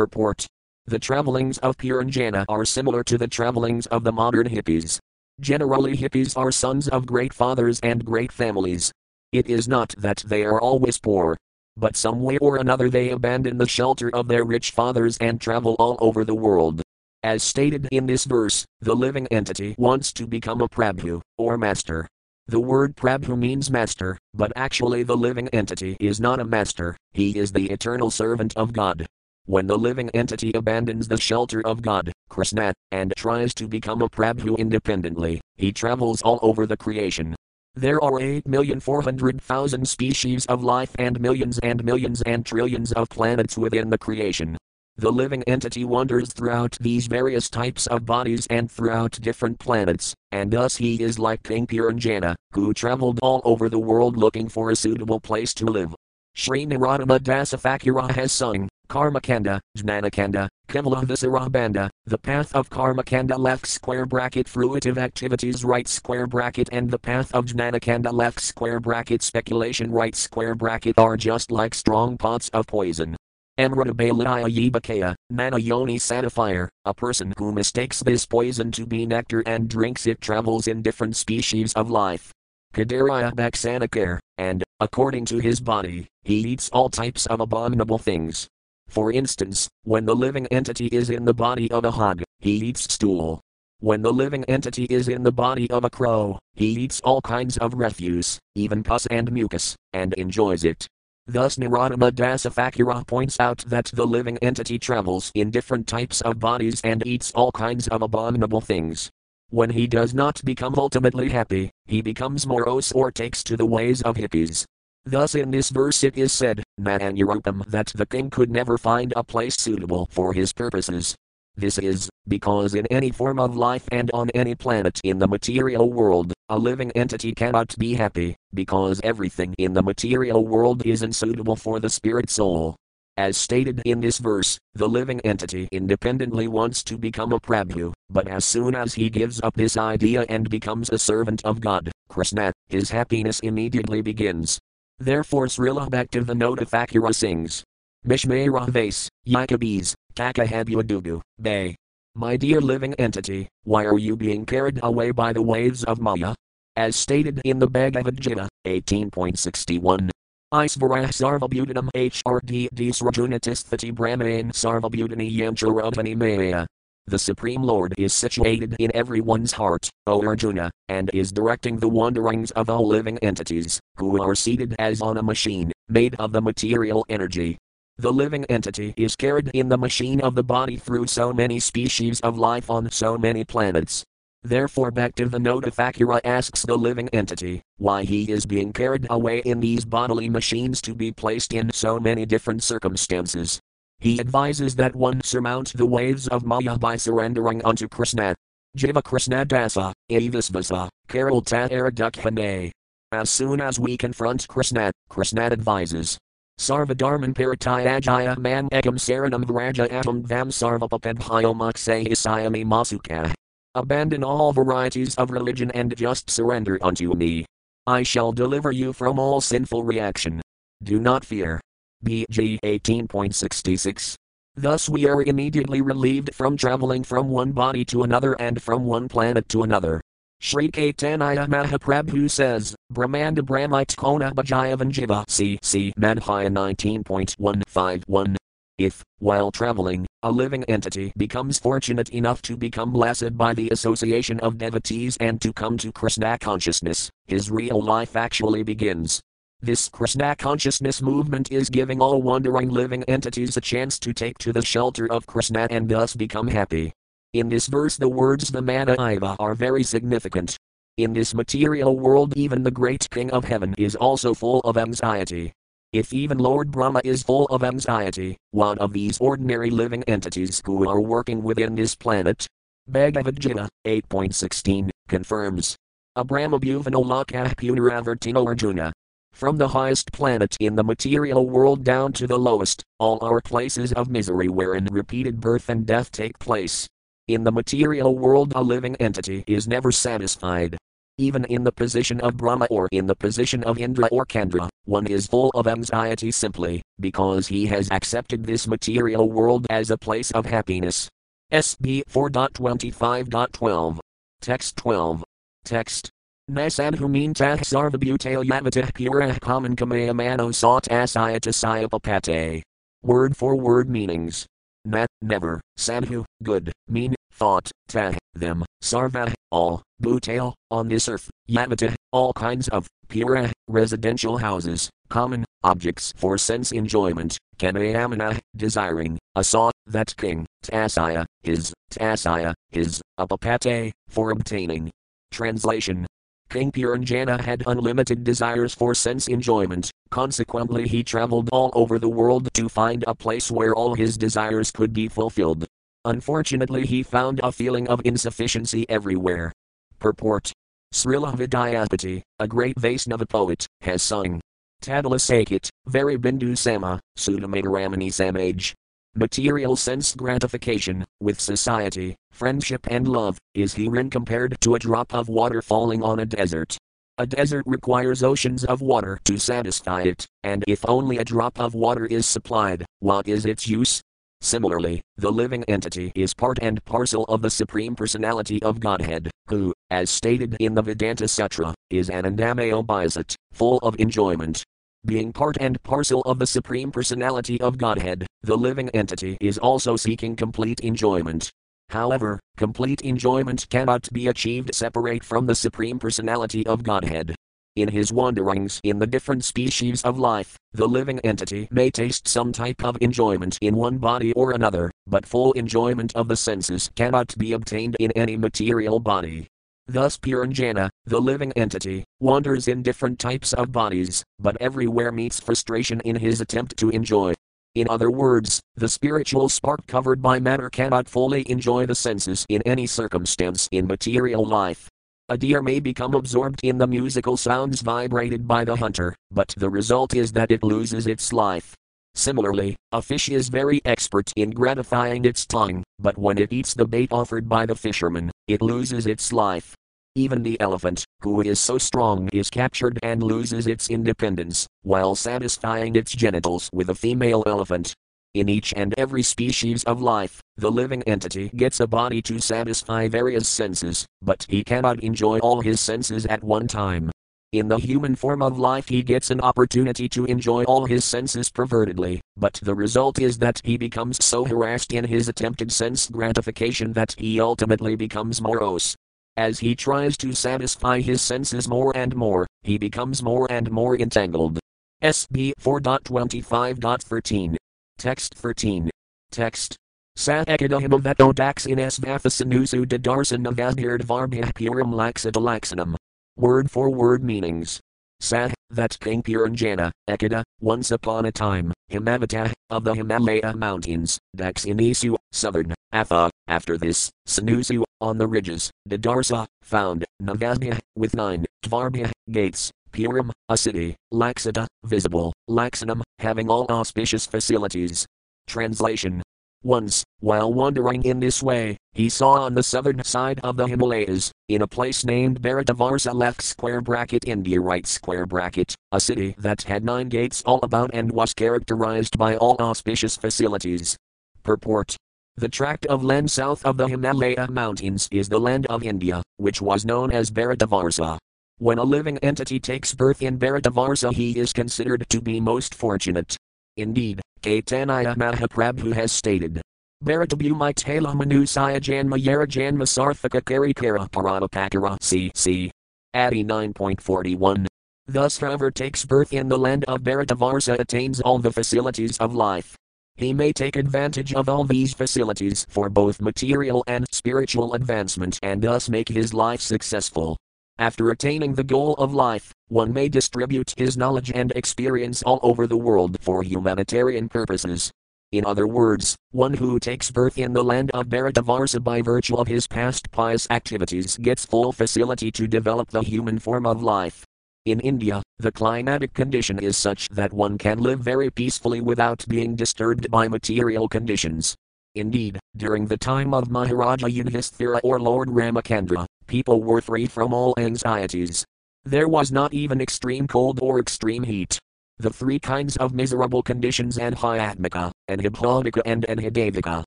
Purport The travelings of Puranjana are similar to the travelings of the modern hippies. Generally, hippies are sons of great fathers and great families. It is not that they are always poor, but some way or another they abandon the shelter of their rich fathers and travel all over the world. As stated in this verse, the living entity wants to become a Prabhu, or master. The word Prabhu means master, but actually the living entity is not a master, he is the eternal servant of God. When the living entity abandons the shelter of God, Krishna, and tries to become a Prabhu independently, he travels all over the creation. There are 8,400,000 species of life and millions and millions and trillions of planets within the creation. The living entity wanders throughout these various types of bodies and throughout different planets, and thus he is like King Puranjana, who traveled all over the world looking for a suitable place to live. Sri Narottama dasa Thakura has sung, Karmakanda, Jnanakanda, Kevala the path of Karmakanda left square bracket fruitive activities right square bracket and the path of Jnanakanda left square bracket speculation right square bracket are just like strong pots of poison. Amritabalaya Yibakaya, Manayoni Satifire, a person who mistakes this poison to be nectar and drinks it travels in different species of life. Kadaraya Baksanakar, and, according to his body, he eats all types of abominable things, for instance, when the living entity is in the body of a hog, he eats stool. When the living entity is in the body of a crow, he eats all kinds of refuse, even pus and mucus, and enjoys it. Thus Narottama dasa Thakura points out that the living entity travels in different types of bodies and eats all kinds of abominable things. When he does not become ultimately happy, he becomes morose or takes to the ways of hippies. Thus in this verse it is said, Mahanurupam that the king could never find a place suitable for his purposes. This is, because in any form of life and on any planet in the material world, a living entity cannot be happy, because everything in the material world is unsuitable for the spirit soul. As stated in this verse, the living entity independently wants to become a Prabhu, but as soon as he gives up this idea and becomes a servant of God, Krishna, his happiness immediately begins. Therefore Srila Bhaktivinoda Thakura sings, Mishmera Vase, Yakabis, Kakahabuadugu, Bay. My dear living entity, why are you being carried away by the waves of Maya? As stated in the Bhagavad Gita, 18.61. Isvarah Sarvabhutanam HRD Disrajunatisthati Brahmain Sarvabhutani Yamcharavani Maya. The Supreme Lord is situated in everyone's heart, O Arjuna, and is directing the wanderings of all living entities, who are seated as on a machine, made of the material energy, the living entity is carried in the machine of the body through so many species of life on so many planets. Therefore, Bhaktivinoda Thakura asks the living entity why he is being carried away in these bodily machines to be placed in so many different circumstances. He advises that one surmount the waves of Maya by surrendering unto Krishna. Jiva Krishna Dasa, Avisvasa, Karol Taharadukhanay. As soon as we confront Krishna, Krishna advises, Sarvadharman paratayajaya man ekam saranam vraja atam vam sarvapapabhyo maksayasayami masuka. Abandon all varieties of religion and just surrender unto me. I shall deliver you from all sinful reaction. Do not fear. BG 18.66. Thus we are immediately relieved from traveling from one body to another and from one planet to another. Sri Caitanya Mahaprabhu says, Brahmanda Brahmite Kona Bhajayavanjiva C.C. Madhya 19.151. If, while traveling, a living entity becomes fortunate enough to become blessed by the association of devotees and to come to Krishna consciousness, his real life actually begins. This Krishna consciousness movement is giving all wandering living entities a chance to take to the shelter of Krishna and thus become happy. In this verse, the words Vimanaiva are very significant. In this material world, even the great King of Heaven is also full of anxiety. If even Lord Brahma is full of anxiety, one of these ordinary living entities who are working within this planet, Bhagavad Gita 8.16, confirms. Abramabhuvano Lakah Punaravartino Arjuna. From the highest planet in the material world down to the lowest, all are places of misery wherein repeated birth and death take place. In the material world, a living entity is never satisfied. Even in the position of Brahma or in the position of Indra or Candra, one is full of anxiety simply because he has accepted this material world as a place of happiness. SB 4.25.12. Text 12. Text. Nasadhumin tah sarvabhutale yavatah purah kaman kamaya mano sat asayata sayapapate. Word for word meanings. Nat, never, sadhu, good, mean, thought, tah, them, sarva, all, bhutail, on this earth, yavata, all kinds of, pura, residential houses, common, objects for sense enjoyment, kamayamana, desiring, asat, that king, tasaya, his, tasaya, his, apapate, for obtaining. Translation King Puranjana had unlimited desires for sense enjoyment, consequently, he traveled all over the world to find a place where all his desires could be fulfilled. Unfortunately, he found a feeling of insufficiency everywhere. Purport Srila Vidyapati, a great Vaisnava poet, has sung Tadala Sakit, very Bindu Sama, Sudamataramani Samaj. Material sense gratification, with society, friendship, and love, is herein compared to a drop of water falling on a desert. A desert requires oceans of water to satisfy it, and if only a drop of water is supplied, what is its use? Similarly, the living entity is part and parcel of the Supreme Personality of Godhead, who, as stated in the Vedanta Sutra, is Anandamayo Bhajat, full of enjoyment. Being part and parcel of the Supreme Personality of Godhead, the living entity is also seeking complete enjoyment. However, complete enjoyment cannot be achieved separate from the Supreme Personality of Godhead. In his wanderings in the different species of life, the living entity may taste some type of enjoyment in one body or another, but full enjoyment of the senses cannot be obtained in any material body. Thus, Puranjana, the living entity, wanders in different types of bodies, but everywhere meets frustration in his attempt to enjoy. In other words, the spiritual spark covered by matter cannot fully enjoy the senses in any circumstance in material life. A deer may become absorbed in the musical sounds vibrated by the hunter, but the result is that it loses its life. Similarly, a fish is very expert in gratifying its tongue, but when it eats the bait offered by the fisherman, it loses its life. Even the elephant, who is so strong, is captured and loses its independence, while satisfying its genitals with a female elephant. In each and every species of life, the living entity gets a body to satisfy various senses, but he cannot enjoy all his senses at one time. In the human form of life, he gets an opportunity to enjoy all his senses pervertedly, but the result is that he becomes so harassed in his attempted sense gratification that he ultimately becomes morose, as he tries to satisfy his senses more and more, he becomes more and more entangled. SB 4.25.13. Text 13. Text. Sat ekadahimavato dax in svafasinusu dadarsan navasnird varbih purim laxidalaxanum. Word for word meanings. Sah, that King Puranjana, Ekada, once upon a time, Himavata, of the Himalaya mountains, Daxinisu, southern, Atha, after this, Sanusu, on the ridges, Dadarsa, found, Navasbhya, with nine, Dvarbhya, gates, Puram, a city, Laxata, uh, visible, Laxanam, having all auspicious facilities. Translation once, while wandering in this way, he saw on the southern side of the Himalayas, in a place named Bharatavarsa left square bracket India right square bracket, a city that had nine gates all about and was characterized by all auspicious facilities. Purport the tract of land south of the Himalaya mountains is the land of India, which was known as Bharatavarsa. When a living entity takes birth in Bharatavarsa, he is considered to be most fortunate. Indeed, Caitanya Mahaprabhu has stated. Bharatabu Maitala Manusaya Janma Yara Janma Sarthaka Karikara Paranapakara c. Adi 9.41. Thus, whoever takes birth in the land of Bharatavarsa attains all the facilities of life. He may take advantage of all these facilities for both material and spiritual advancement and thus make his life successful. After attaining the goal of life, one may distribute his knowledge and experience all over the world for humanitarian purposes. In other words, one who takes birth in the land of Bharatavarsa by virtue of his past pious activities gets full facility to develop the human form of life. In India, the climatic condition is such that one can live very peacefully without being disturbed by material conditions. Indeed, during the time of Maharaja Yudhisthira or Lord Ramachandra, people were free from all anxieties. There was not even extreme cold or extreme heat. The three kinds of miserable conditions anhyatmika, anhibhadika and anhidavika.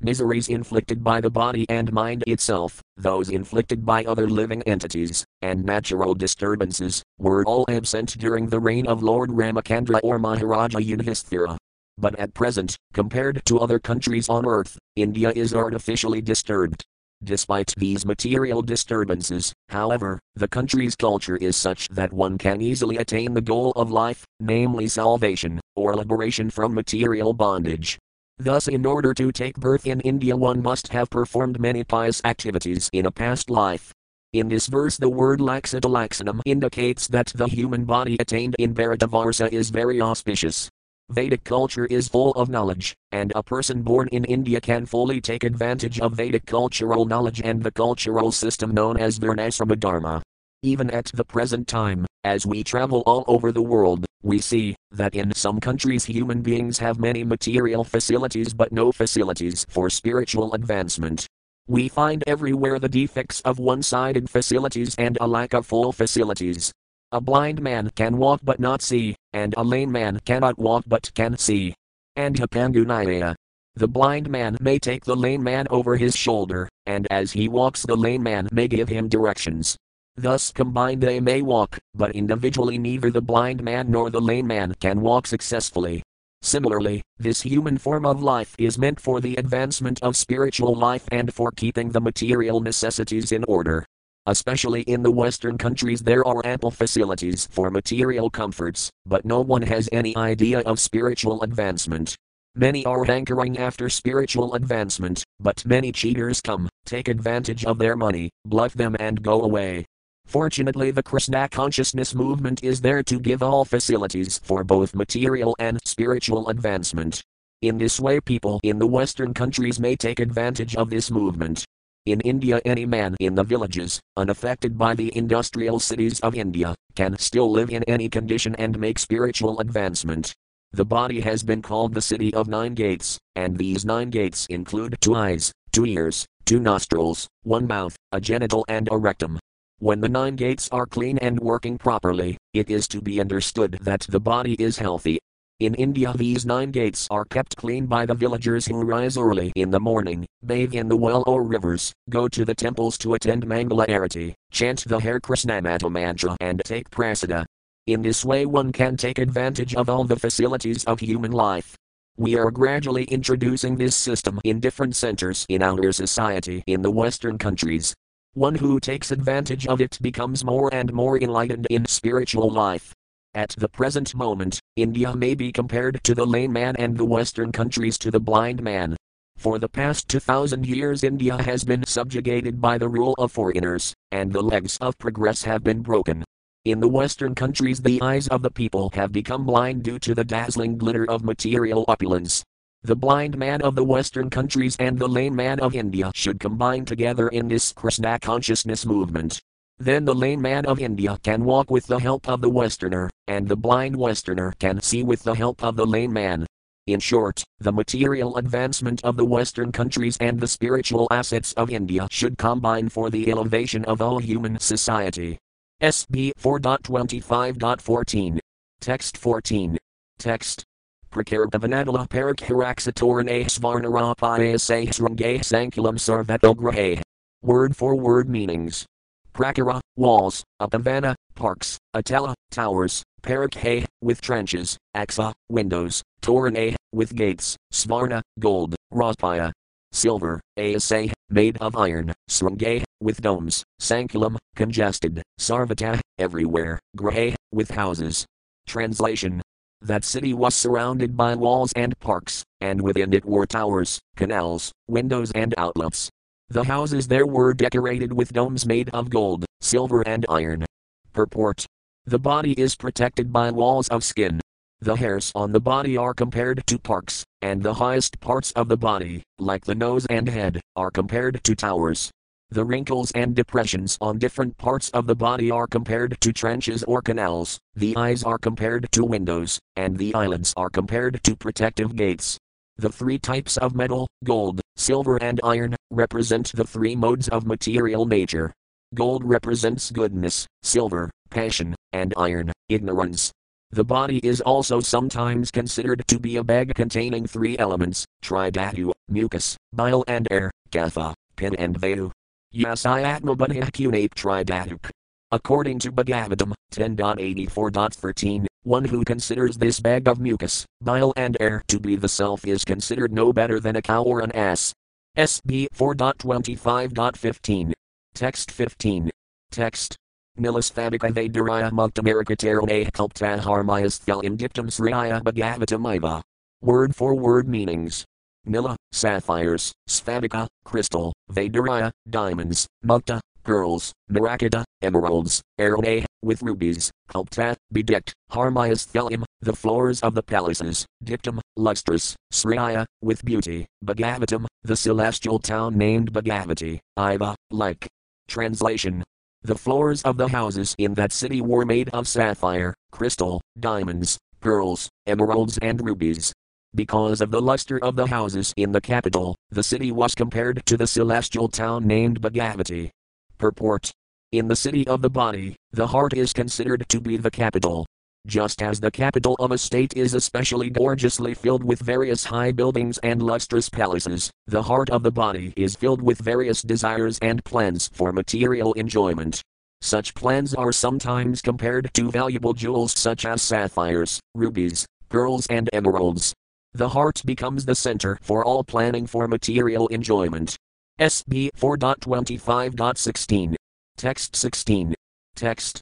Miseries inflicted by the body and mind itself, those inflicted by other living entities, and natural disturbances, were all absent during the reign of Lord Ramachandra or Maharaja Yudhisthira. But at present, compared to other countries on earth, India is artificially disturbed. Despite these material disturbances, however, the country's culture is such that one can easily attain the goal of life, namely salvation, or liberation from material bondage. Thus, in order to take birth in India, one must have performed many pious activities in a past life. In this verse, the word laxatalaxanam indicates that the human body attained in Bharatavarsa is very auspicious. Vedic culture is full of knowledge, and a person born in India can fully take advantage of Vedic cultural knowledge and the cultural system known as Varnasrama Dharma. Even at the present time, as we travel all over the world, we see that in some countries human beings have many material facilities but no facilities for spiritual advancement. We find everywhere the defects of one sided facilities and a lack of full facilities. A blind man can walk but not see, and a lame man cannot walk but can see. And Hapangunaya. The blind man may take the lame man over his shoulder, and as he walks, the lame man may give him directions. Thus combined they may walk, but individually neither the blind man nor the lame man can walk successfully. Similarly, this human form of life is meant for the advancement of spiritual life and for keeping the material necessities in order. Especially in the Western countries, there are ample facilities for material comforts, but no one has any idea of spiritual advancement. Many are hankering after spiritual advancement, but many cheaters come, take advantage of their money, bluff them, and go away. Fortunately, the Krishna consciousness movement is there to give all facilities for both material and spiritual advancement. In this way, people in the Western countries may take advantage of this movement. In India, any man in the villages, unaffected by the industrial cities of India, can still live in any condition and make spiritual advancement. The body has been called the city of nine gates, and these nine gates include two eyes, two ears, two nostrils, one mouth, a genital, and a rectum. When the nine gates are clean and working properly, it is to be understood that the body is healthy. In India, these nine gates are kept clean by the villagers who rise early in the morning, bathe in the well or rivers, go to the temples to attend Mangala Arati, chant the Hare Krishna maha mantra, and take prasada. In this way, one can take advantage of all the facilities of human life. We are gradually introducing this system in different centers in our society in the Western countries. One who takes advantage of it becomes more and more enlightened in spiritual life. At the present moment, India may be compared to the lame man and the Western countries to the blind man. For the past 2000 years, India has been subjugated by the rule of foreigners, and the legs of progress have been broken. In the Western countries, the eyes of the people have become blind due to the dazzling glitter of material opulence. The blind man of the Western countries and the lame man of India should combine together in this Krishna consciousness movement. Then the lame man of India can walk with the help of the Westerner, and the blind Westerner can see with the help of the lame man. In short, the material advancement of the Western countries and the spiritual assets of India should combine for the elevation of all human society. SB 4.25.14. Text 14. Text. Prakartavanadala parakhiraxatorane svarnarapaya sahsrange sankulam sarvatograhe. Word for word meanings. Prakara, walls, Apavana, parks, Atala, towers, Parakhe, with trenches, Axa, windows, Torane, with gates, Svarna, gold, Raspaya, silver, Asa, made of iron, Srange, with domes, Sankulam, congested, Sarvata, everywhere, Grahe, with houses. Translation that city was surrounded by walls and parks, and within it were towers, canals, windows, and outlets. The houses there were decorated with domes made of gold, silver, and iron. Purport The body is protected by walls of skin. The hairs on the body are compared to parks, and the highest parts of the body, like the nose and head, are compared to towers. The wrinkles and depressions on different parts of the body are compared to trenches or canals, the eyes are compared to windows, and the eyelids are compared to protective gates. The three types of metal, gold, silver, and iron, represent the three modes of material nature. Gold represents goodness, silver, passion, and iron, ignorance. The body is also sometimes considered to be a bag containing three elements tridhatu, mucus, bile, and air, kapha, pin, and vayu. Yasayatmabudhyakunate tridhatuk. According to Bhagavatam 10.84.13, one who considers this bag of mucus, bile, and air to be the self is considered no better than a cow or an ass. SB 4.25.15. Text 15. Text. Nilasthadika Vadaraya Muktamarikatarane Kulpta Harmayasthal Indictum Sriya Bhagavatamaiva. Word for word meanings. Nila, sapphires, Sphadika, crystal, Vadaraya, diamonds, Mukta, pearls, Marakata, emeralds, Arone, with rubies, Kulpta, bedecked, Harmayas Thalim, the floors of the palaces, Dictum, lustrous, Sriya, with beauty, Bhagavatam, the celestial town named Bhogavati, Iva, like. Translation The floors of the houses in that city were made of sapphire, crystal, diamonds, pearls, emeralds, and rubies. Because of the luster of the houses in the capital, the city was compared to the celestial town named Bhogavati. Purport In the city of the body, the heart is considered to be the capital. Just as the capital of a state is especially gorgeously filled with various high buildings and lustrous palaces, the heart of the body is filled with various desires and plans for material enjoyment. Such plans are sometimes compared to valuable jewels such as sapphires, rubies, pearls, and emeralds. The heart becomes the center for all planning for material enjoyment. SB 4.25.16. Text 16. Text.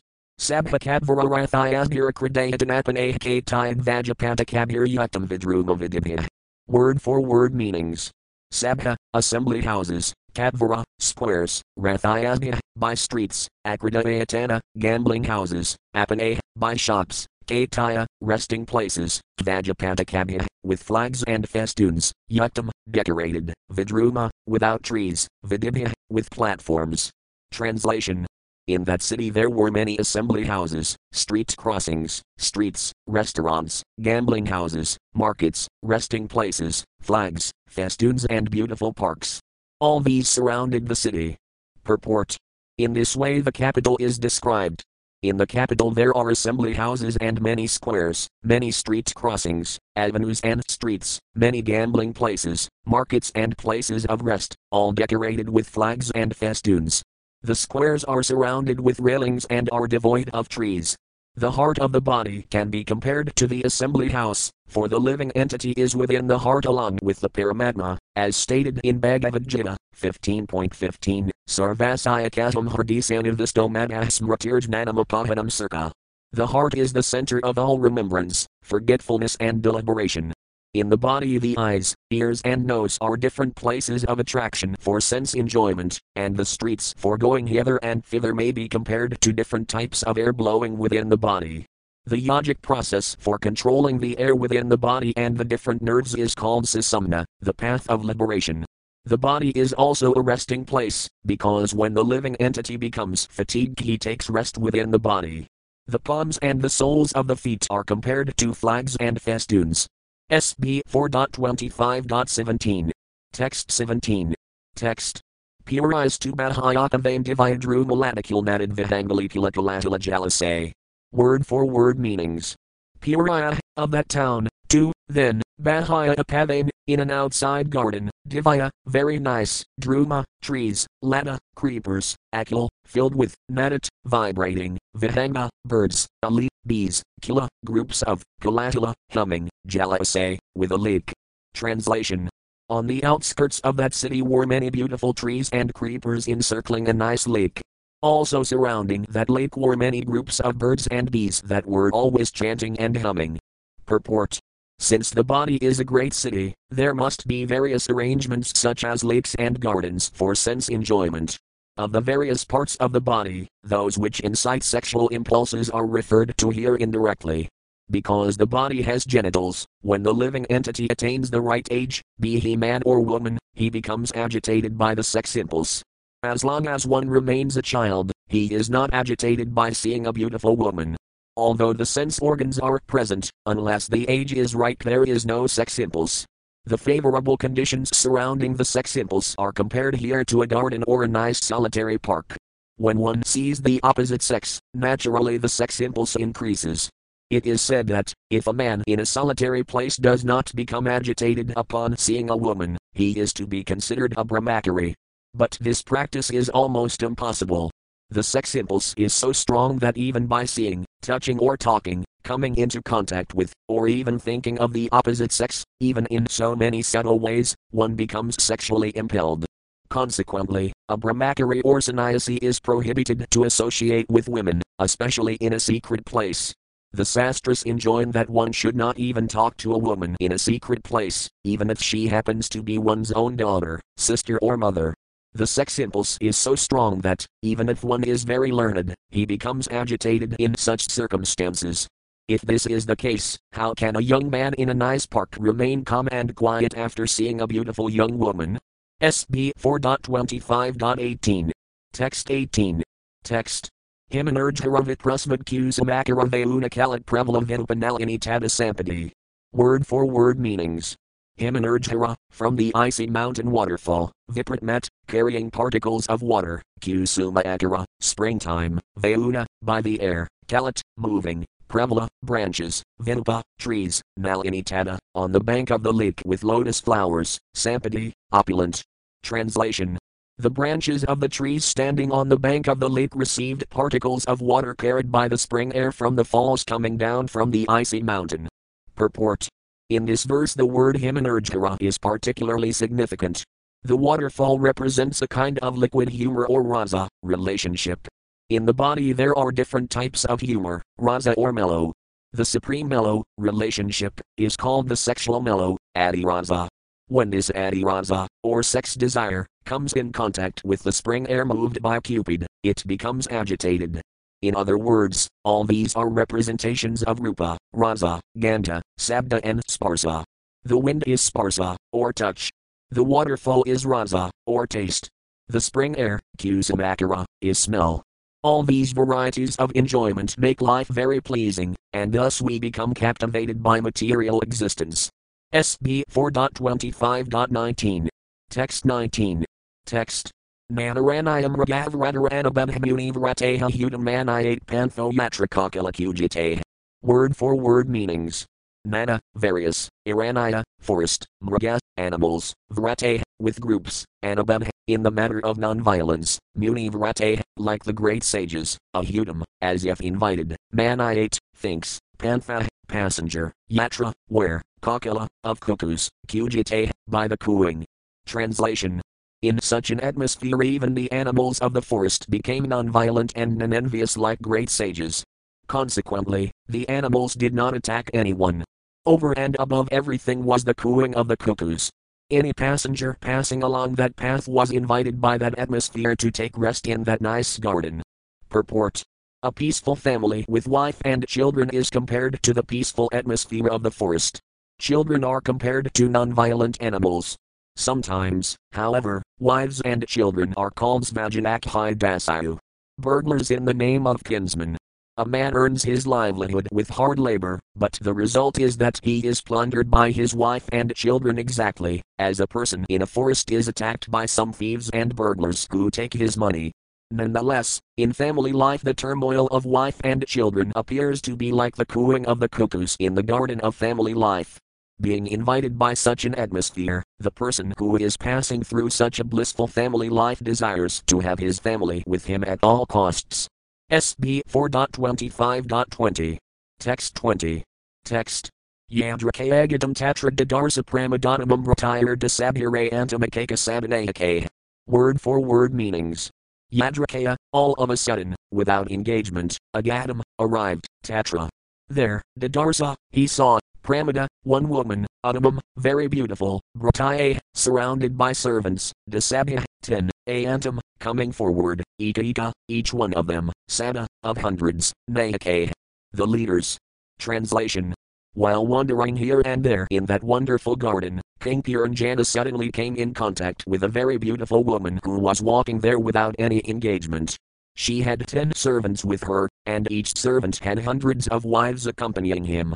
Word for word meanings. Sabha, assembly houses, Kadvara, squares, Rathayasnya, by streets, Akradayatana, gambling houses, Apane, by shops, Kaitaya, resting places, Vajapatakabhya, with flags and festoons, Yuktam, decorated, Vidruma, without trees, Vidibhya, with platforms. Translation in that city there were many assembly houses, street crossings, streets, restaurants, gambling houses, markets, resting places, flags, festoons, and beautiful parks. All these surrounded the city. Purport In this way the capital is described. In the capital there are assembly houses and many squares, many street crossings, avenues and streets, many gambling places, markets and places of rest, all decorated with flags and festoons. The squares are surrounded with railings and are devoid of trees. The heart of the body can be compared to the assembly house, for the living entity is within the heart along with the Paramatma, as stated in Bhagavad Gita 15.15, Sarvasayakatam Hardisanivistomadha Smritirjnanamapahanam Circa. The heart is the center of all remembrance, forgetfulness, and deliberation. In the body, the eyes, ears, and nose are different places of attraction for sense enjoyment, and the streets for going hither and thither may be compared to different types of air blowing within the body. The yogic process for controlling the air within the body and the different nerves is called susumna, the path of liberation. The body is also a resting place, because when the living entity becomes fatigued, he takes rest within the body. The palms and the soles of the feet are compared to flags and festoons, SB 4.25.17. Text 17. Text. Purais tu Badhyakavain dividru maladikilnatid vihangalikilakalatila jalase. Word for word meanings. Puraya, of that town, two, then, Bahaya Apavain, in an outside garden, Divya, very nice, Druma, trees, Lata, creepers, Akil, filled with, Nadat, vibrating, Vihanga, birds, Ali, bees, Kila, groups of, Kalatila, humming, Jalasay, with a lake. Translation On the outskirts of that city were many beautiful trees and creepers encircling a nice lake. Also surrounding that lake were many groups of birds and bees that were always chanting and humming. Purport since the body is a great city, there must be various arrangements such as lakes and gardens for sense enjoyment. Of the various parts of the body, those which incite sexual impulses are referred to here indirectly. Because the body has genitals, when the living entity attains the right age, be he man or woman, he becomes agitated by the sex impulse. As long as one remains a child, he is not agitated by seeing a beautiful woman, Although the sense organs are present, unless the age is ripe, there is no sex impulse. The favorable conditions surrounding the sex impulse are compared here to a garden or a nice solitary park. When one sees the opposite sex, naturally the sex impulse increases. It is said that, if a man in a solitary place does not become agitated upon seeing a woman, he is to be considered a brahmachari. But this practice is almost impossible. The sex impulse is so strong that even by seeing, touching, or talking, coming into contact with, or even thinking of the opposite sex, even in so many subtle ways, one becomes sexually impelled. Consequently, a brahmachari or sannyasi is prohibited to associate with women, especially in a secret place. The sastras enjoin that one should not even talk to a woman in a secret place, even if she happens to be one's own daughter, sister, or mother. The sex impulse is so strong that, even if one is very learned, he becomes agitated in such circumstances. If this is the case, how can a young man in a nice park remain calm and quiet after seeing a beautiful young woman? SB 4.25.18. Text 18. Text. Himanurjharavit prasmad kusamakara veunakalat prevala vinupanalini tadasampadi. Word for word meanings. Himanurjhara, from the icy mountain waterfall, Vipratmat, carrying particles of water, Kusuma Akara, springtime, Vauna, by the air, Kalat, moving, Prevala, branches, Vinupa, trees, Nalinitada, on the bank of the lake with lotus flowers, Sampadi, opulent. Translation The branches of the trees standing on the bank of the lake received particles of water carried by the spring air from the falls coming down from the icy mountain. Purport in this verse, the word Himanurjhara is particularly significant. The waterfall represents a kind of liquid humor or rasa, relationship. In the body, there are different types of humor, rasa or mellow. The supreme mellow, relationship, is called the sexual mellow, adirasa. When this adirasa, or sex desire, comes in contact with the spring air moved by Cupid, it becomes agitated. In other words, all these are representations of Rupa, Rasa, Gandha, Sabda, and Sparsa. The wind is Sparsa, or touch. The waterfall is Rasa, or taste. The spring air, Kusumakara, is smell. All these varieties of enjoyment make life very pleasing, and thus we become captivated by material existence. SB 4.25.19. Text 19. Text. Manaranayam ragavradharanabhamuni hudamanayate pantho yatrakakalakujite. Word for word meanings. Mana, various, Iranaya, forest, Mraga, animals, Vrate, with groups, Anabam, in the matter of non-violence, Muni Vrate, like the great sages, Ahudam, as if invited, Manayate, thinks, Pantha, passenger, Yatra, where, Kakala, of cuckoos, Kujite, by the cooing. Translation in such an atmosphere, even the animals of the forest became non-violent and non-envious like great sages. Consequently, the animals did not attack anyone. Over and above everything was the cooing of the cuckoos. Any passenger passing along that path was invited by that atmosphere to take rest in that nice garden. Purport A peaceful family with wife and children is compared to the peaceful atmosphere of the forest. Children are compared to non-violent animals. Sometimes, however, wives and children are called Svajanakhi Dasayu. Burglars in the name of kinsmen. A man earns his livelihood with hard labor, but the result is that he is plundered by his wife and children exactly as a person in a forest is attacked by some thieves and burglars who take his money. Nonetheless, in family life, the turmoil of wife and children appears to be like the cooing of the cuckoos in the garden of family life. Being invited by such an atmosphere, the person who is passing through such a blissful family life desires to have his family with him at all costs. SB 4.25.20. Text 20. Text. Yadrakayagatam tatra dadarsa pramadhanamam retire desabhire antamakaka sabanayake. Word for word meanings. Yadrakaya, all of a sudden, without engagement, Agadam, arrived, Tatra. There, Dadarsa, he saw, Pramada, one woman, Adamam, very beautiful, Brataye, surrounded by servants, Dasabhya, ten, Ayantam, coming forward, Ika each one of them, Sada, of hundreds, Nayake, the leaders. Translation While wandering here and there in that wonderful garden, King Puranjana suddenly came in contact with a very beautiful woman who was walking there without any engagement. She had ten servants with her, and each servant had hundreds of wives accompanying him.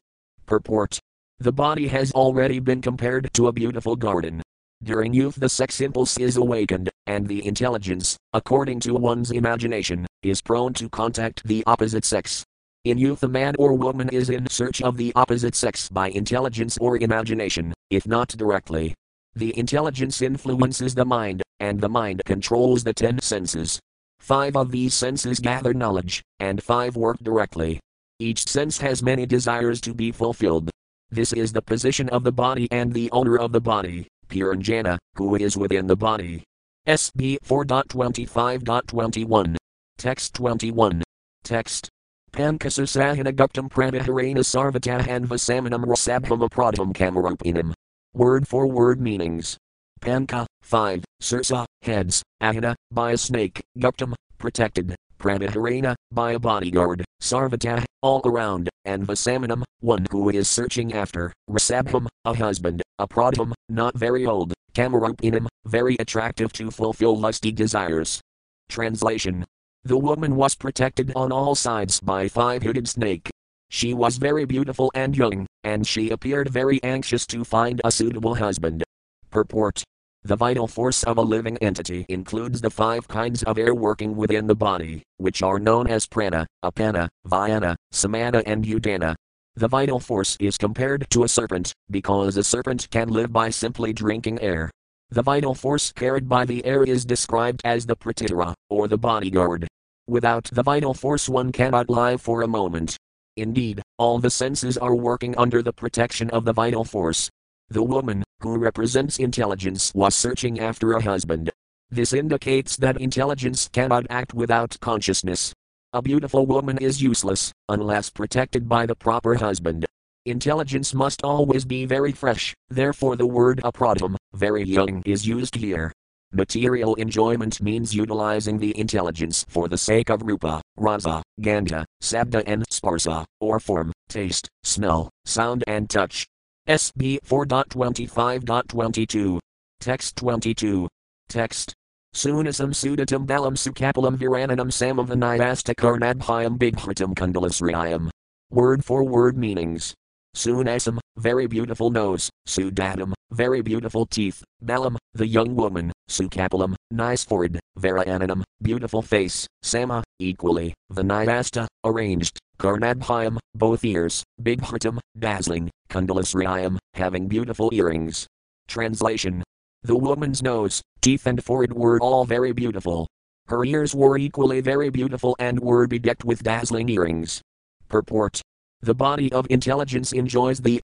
Purport The body has already been compared to a beautiful garden. During youth, the sex impulse is awakened, and the intelligence, according to one's imagination, is prone to contact the opposite sex. In youth, a man or woman is in search of the opposite sex by intelligence or imagination, if not directly. The intelligence influences the mind, and the mind controls the ten senses. Five of these senses gather knowledge, and five work directly. Each sense has many desires to be fulfilled. This is the position of the body and the owner of the body, Puranjana, who is within the body. SB 4.25.21. Text 21. Text. Pankasusahana guptam pranahirana sarvatahan vasamanam rasabham apradham kamarupinam. Word for word meanings. Panka, 5, Sursa, heads, Ahana, by a snake, Guptam, protected, Pranahirana, by a bodyguard, Sarvata, all around, and Vasamanam, one who is searching after, Rasabham, a husband, Apradham, not very old, Kamarupinam, very attractive to fulfill lusty desires. Translation The woman was protected on all sides by five hooded snake. She was very beautiful and young, and she appeared very anxious to find a suitable husband. Purport the vital force of a living entity includes the five kinds of air working within the body, which are known as prana, apana, vyana, samana, and udana. The vital force is compared to a serpent, because a serpent can live by simply drinking air. The vital force carried by the air is described as the pratihara, or the bodyguard. Without the vital force, one cannot live for a moment. Indeed, all the senses are working under the protection of the vital force. The woman, who represents intelligence, was searching after a husband. This indicates that intelligence cannot act without consciousness. A beautiful woman is useless, unless protected by the proper husband. Intelligence must always be very fresh, therefore, the word apradam, very young, is used here. Material enjoyment means utilizing the intelligence for the sake of rupa, rasa, gandha, sabda, and sparsa, or form, taste, smell, sound, and touch. SB 4.25.22. Text 22. Text. Sunasam sudatam balam sukapalam virananam samavanyasta karnadbhyam bighritam kundalasriyam. Word for word meanings. Sunasam, very beautiful nose, Sudatam, very beautiful teeth, Balam, the young woman, Sukapalam, nice forehead, Varayananam, beautiful face, Sama, equally, the Vinayasta, arranged, Karnadbhyam, both ears, Bighartam, dazzling, Kundalasriyam, having beautiful earrings. Translation The woman's nose, teeth, and forehead were all very beautiful. Her ears were equally very beautiful and were bedecked with dazzling earrings. Purport the body of intelligence enjoys the